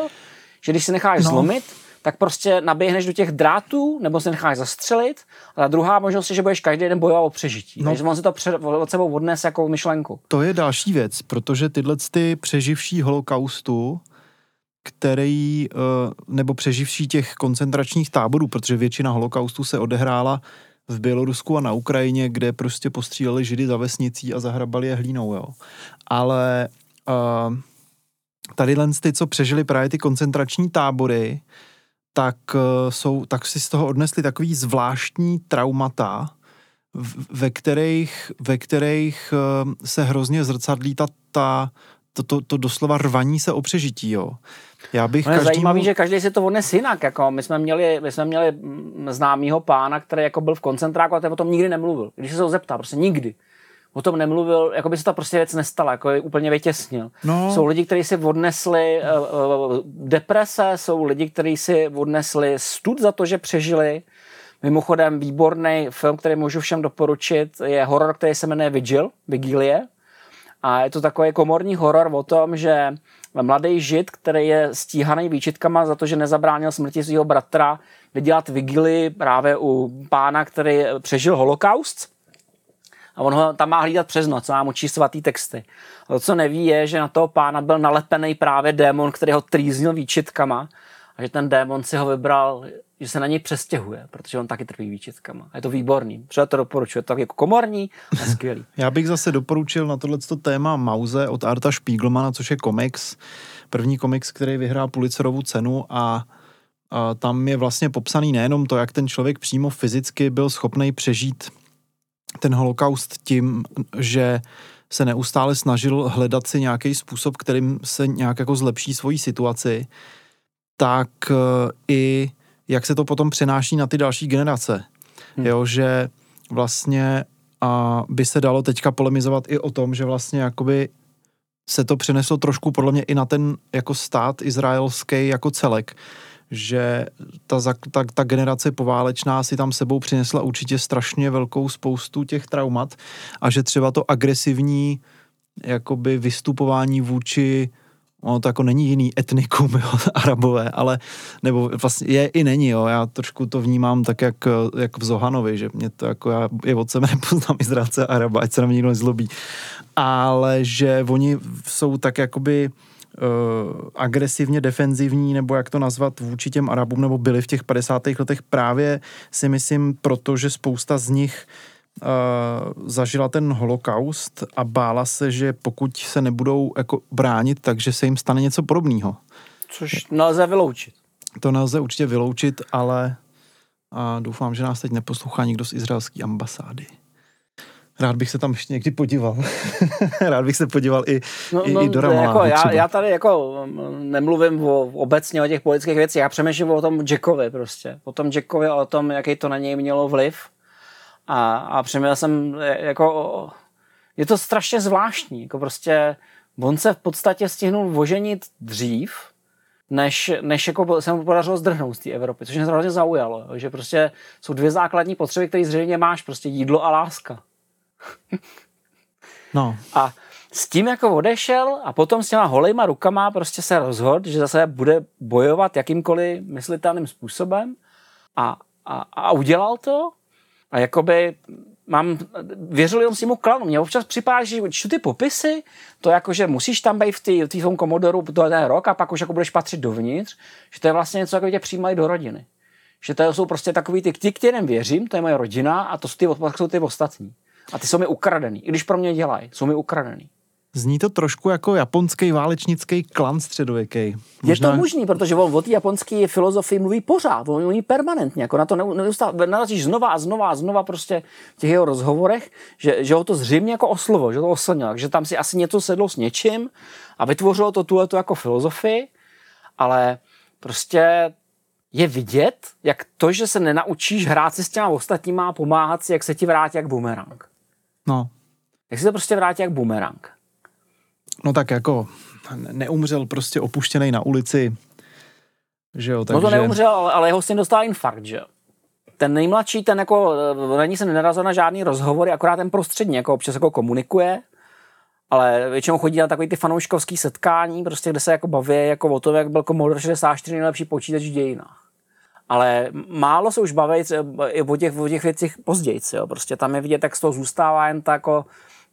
že když si necháš no. zlomit, tak prostě naběhneš do těch drátů, nebo se necháš zastřelit. A druhá možnost je, že budeš každý den bojovat o přežití. No. Takže on si to před, od sebou odnes jako myšlenku. To je další věc, protože tyhle ty přeživší holokaustu, který, eh, nebo přeživší těch koncentračních táborů, protože většina holokaustu se odehrála v Bělorusku a na Ukrajině, kde prostě postříleli židy za vesnicí a zahrabali je hlínou, jo. Ale uh, tady ty, co přežili právě ty koncentrační tábory, tak, eh, jsou, tak si z toho odnesli takový zvláštní traumata, ve kterých, ve kterých eh, se hrozně zrcadlí ta, ta, to, to, to doslova rvaní se o přežití, jo. Já bych no je každému... zajímavý, že každý si to odnes jinak. Jako my, jsme měli, my jsme měli mm, známýho pána, který jako byl v koncentráku a ten o tom nikdy nemluvil. Když se ho zeptá, prostě nikdy o tom nemluvil, jako by se ta prostě věc nestala, jako je úplně vytěsnil. No. Jsou lidi, kteří si odnesli uh, deprese, jsou lidi, kteří si odnesli stud za to, že přežili. Mimochodem výborný film, který můžu všem doporučit, je horor, který se jmenuje Vigil, Vigilie. A je to takový komorní horor o tom, že mladý žid, který je stíhaný výčitkama za to, že nezabránil smrti svého bratra, jde dělat vigily právě u pána, který přežil holokaust a on ho tam má hlídat přes noc, má mu číst svatý texty. A to, co neví, je, že na toho pána byl nalepený právě démon, který ho trýznil výčitkama a že ten démon si ho vybral, že se na něj přestěhuje, protože on taky trpí výčitkama. A je to výborný. Třeba to doporučuje, to jako komorní a skvělý. Já bych zase doporučil na tohleto téma Mauze od Arta Spiegelmana, což je komiks, první komiks, který vyhrál Pulitzerovu cenu a a tam je vlastně popsaný nejenom to, jak ten člověk přímo fyzicky byl schopný přežít ten holokaust tím, že se neustále snažil hledat si nějaký způsob, kterým se nějak jako zlepší svoji situaci, tak e, i jak se to potom přenáší na ty další generace. Hmm. Jo, že vlastně a by se dalo teďka polemizovat i o tom, že vlastně jakoby se to přeneslo trošku podle mě i na ten jako stát izraelský jako celek, že ta, ta, ta generace poválečná si tam sebou přinesla určitě strašně velkou spoustu těch traumat a že třeba to agresivní jakoby vystupování vůči ono to jako není jiný etnikum, jo, arabové, ale, nebo vlastně je i není, jo, já trošku to vnímám tak, jak, jak v Zohanovi, že mě to jako, já je od sebe nepoznám Izraelce Araba, ať se na mě nikdo nezlobí, ale že oni jsou tak jakoby uh, agresivně defenzivní, nebo jak to nazvat, vůči těm Arabům, nebo byli v těch 50. letech právě si myslím, protože spousta z nich uh, zažila ten holokaust a bála se, že pokud se nebudou jako bránit, takže se jim stane něco podobného. Což nelze vyloučit. To nelze určitě vyloučit, ale a doufám, že nás teď neposlouchá nikdo z izraelské ambasády. Rád bych se tam ještě někdy podíval. Rád bych se podíval i, no, i, no, i do Ramala, jako já, já tady jako nemluvím o, obecně o těch politických věcích, já přemýšlím o tom Jackovi prostě. O tom Jackovi a o tom, jaký to na něj mělo vliv. A, a přemýšlel jsem jako, je to strašně zvláštní, jako prostě on se v podstatě stihnul voženit dřív, než, než jako se mu podařilo zdrhnout z té Evropy, což mě hrozně zaujalo, že prostě jsou dvě základní potřeby, které zřejmě máš, prostě jídlo a láska. No. A s tím jako odešel a potom s těma holejma rukama prostě se rozhodl, že zase bude bojovat jakýmkoliv myslitelným způsobem a, a, a udělal to a jakoby mám, věřil jenom svýmu klanu. Mně občas připadá, že čtu ty popisy, to jako, že musíš tam být v té tom komodoru to ten rok a pak už jako budeš patřit dovnitř, že to je vlastně něco, jako tě přijímají do rodiny. Že to jsou prostě takový ty, ty, kterým věřím, to je moje rodina a to jsou ty, jsou ty ostatní. A ty jsou mi ukradený. I když pro mě dělají, jsou mi ukradený. Zní to trošku jako japonský válečnický klan středověký. Možná... Je to možný, protože on o té japonské filozofii mluví pořád, on mluví permanentně, jako na to neustále, narazíš znova a znova a znova prostě v těch jeho rozhovorech, že, že ho to zřejmě jako oslovo, že to oslnilo, že tam si asi něco sedlo s něčím a vytvořilo to tuhle jako filozofii, ale prostě je vidět, jak to, že se nenaučíš hrát si s těma ostatníma, pomáhat si, jak se ti vrátí jak bumerang. No. Jak se to prostě vrátí jak bumerang. No tak jako neumřel prostě opuštěný na ulici, že jo, takže... No to neumřel, ale, jeho syn dostal infarkt, že jo. Ten nejmladší, ten jako, není se nenarazil na žádný rozhovory, akorát ten prostřední, jako občas jako komunikuje, ale většinou chodí na takový ty fanouškovský setkání, prostě kde se jako baví jako o tom, jak byl Commodore 64 nejlepší počítač v dějinách. Ale málo se už baví i o těch, o těch věcích později. Jo. Prostě tam je vidět, jak z toho zůstává jen ta, jako,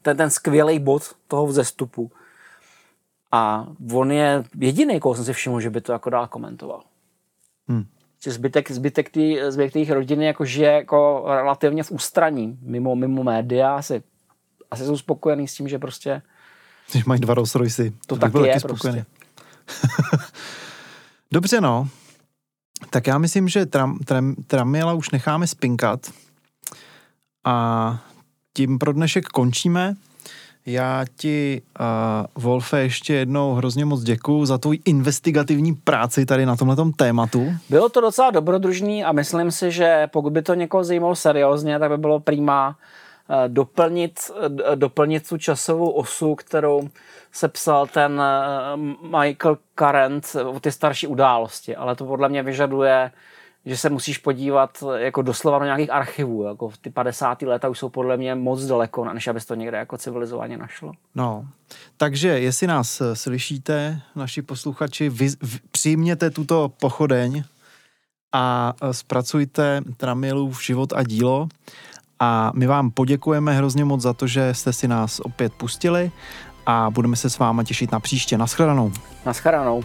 ten, ten skvělý bod toho vzestupu. A on je jediný, koho jsem si všiml, že by to jako dál komentoval. Hmm. Zbytek, zbytek té zbytek rodiny jako žije jako relativně v ústraní, mimo, mimo média. Asi, asi jsou spokojený s tím, že prostě... Když mají dva Rolls Royce. To, to taky je prostě. Dobře, no. Tak já myslím, že tram, tram, Tramiela už necháme spinkat a tím pro dnešek končíme. Já ti, uh, Wolfe, ještě jednou hrozně moc děkuju za tvůj investigativní práci tady na tomhle tématu. Bylo to docela dobrodružný a myslím si, že pokud by to někoho zajímalo seriózně, tak by bylo prýma uh, doplnit, uh, doplnit tu časovou osu, kterou se psal ten uh, Michael Current o ty starší události, ale to podle mě vyžaduje že se musíš podívat jako doslova do nějakých archivů. Jako v ty 50. léta už jsou podle mě moc daleko, než abys to někde jako civilizovaně našlo. No, takže jestli nás eh, slyšíte, naši posluchači, vy, vy, přijměte tuto pochodeň a eh, zpracujte Tramilův život a dílo. A my vám poděkujeme hrozně moc za to, že jste si nás opět pustili a budeme se s váma těšit na příště. Naschledanou. Naschledanou.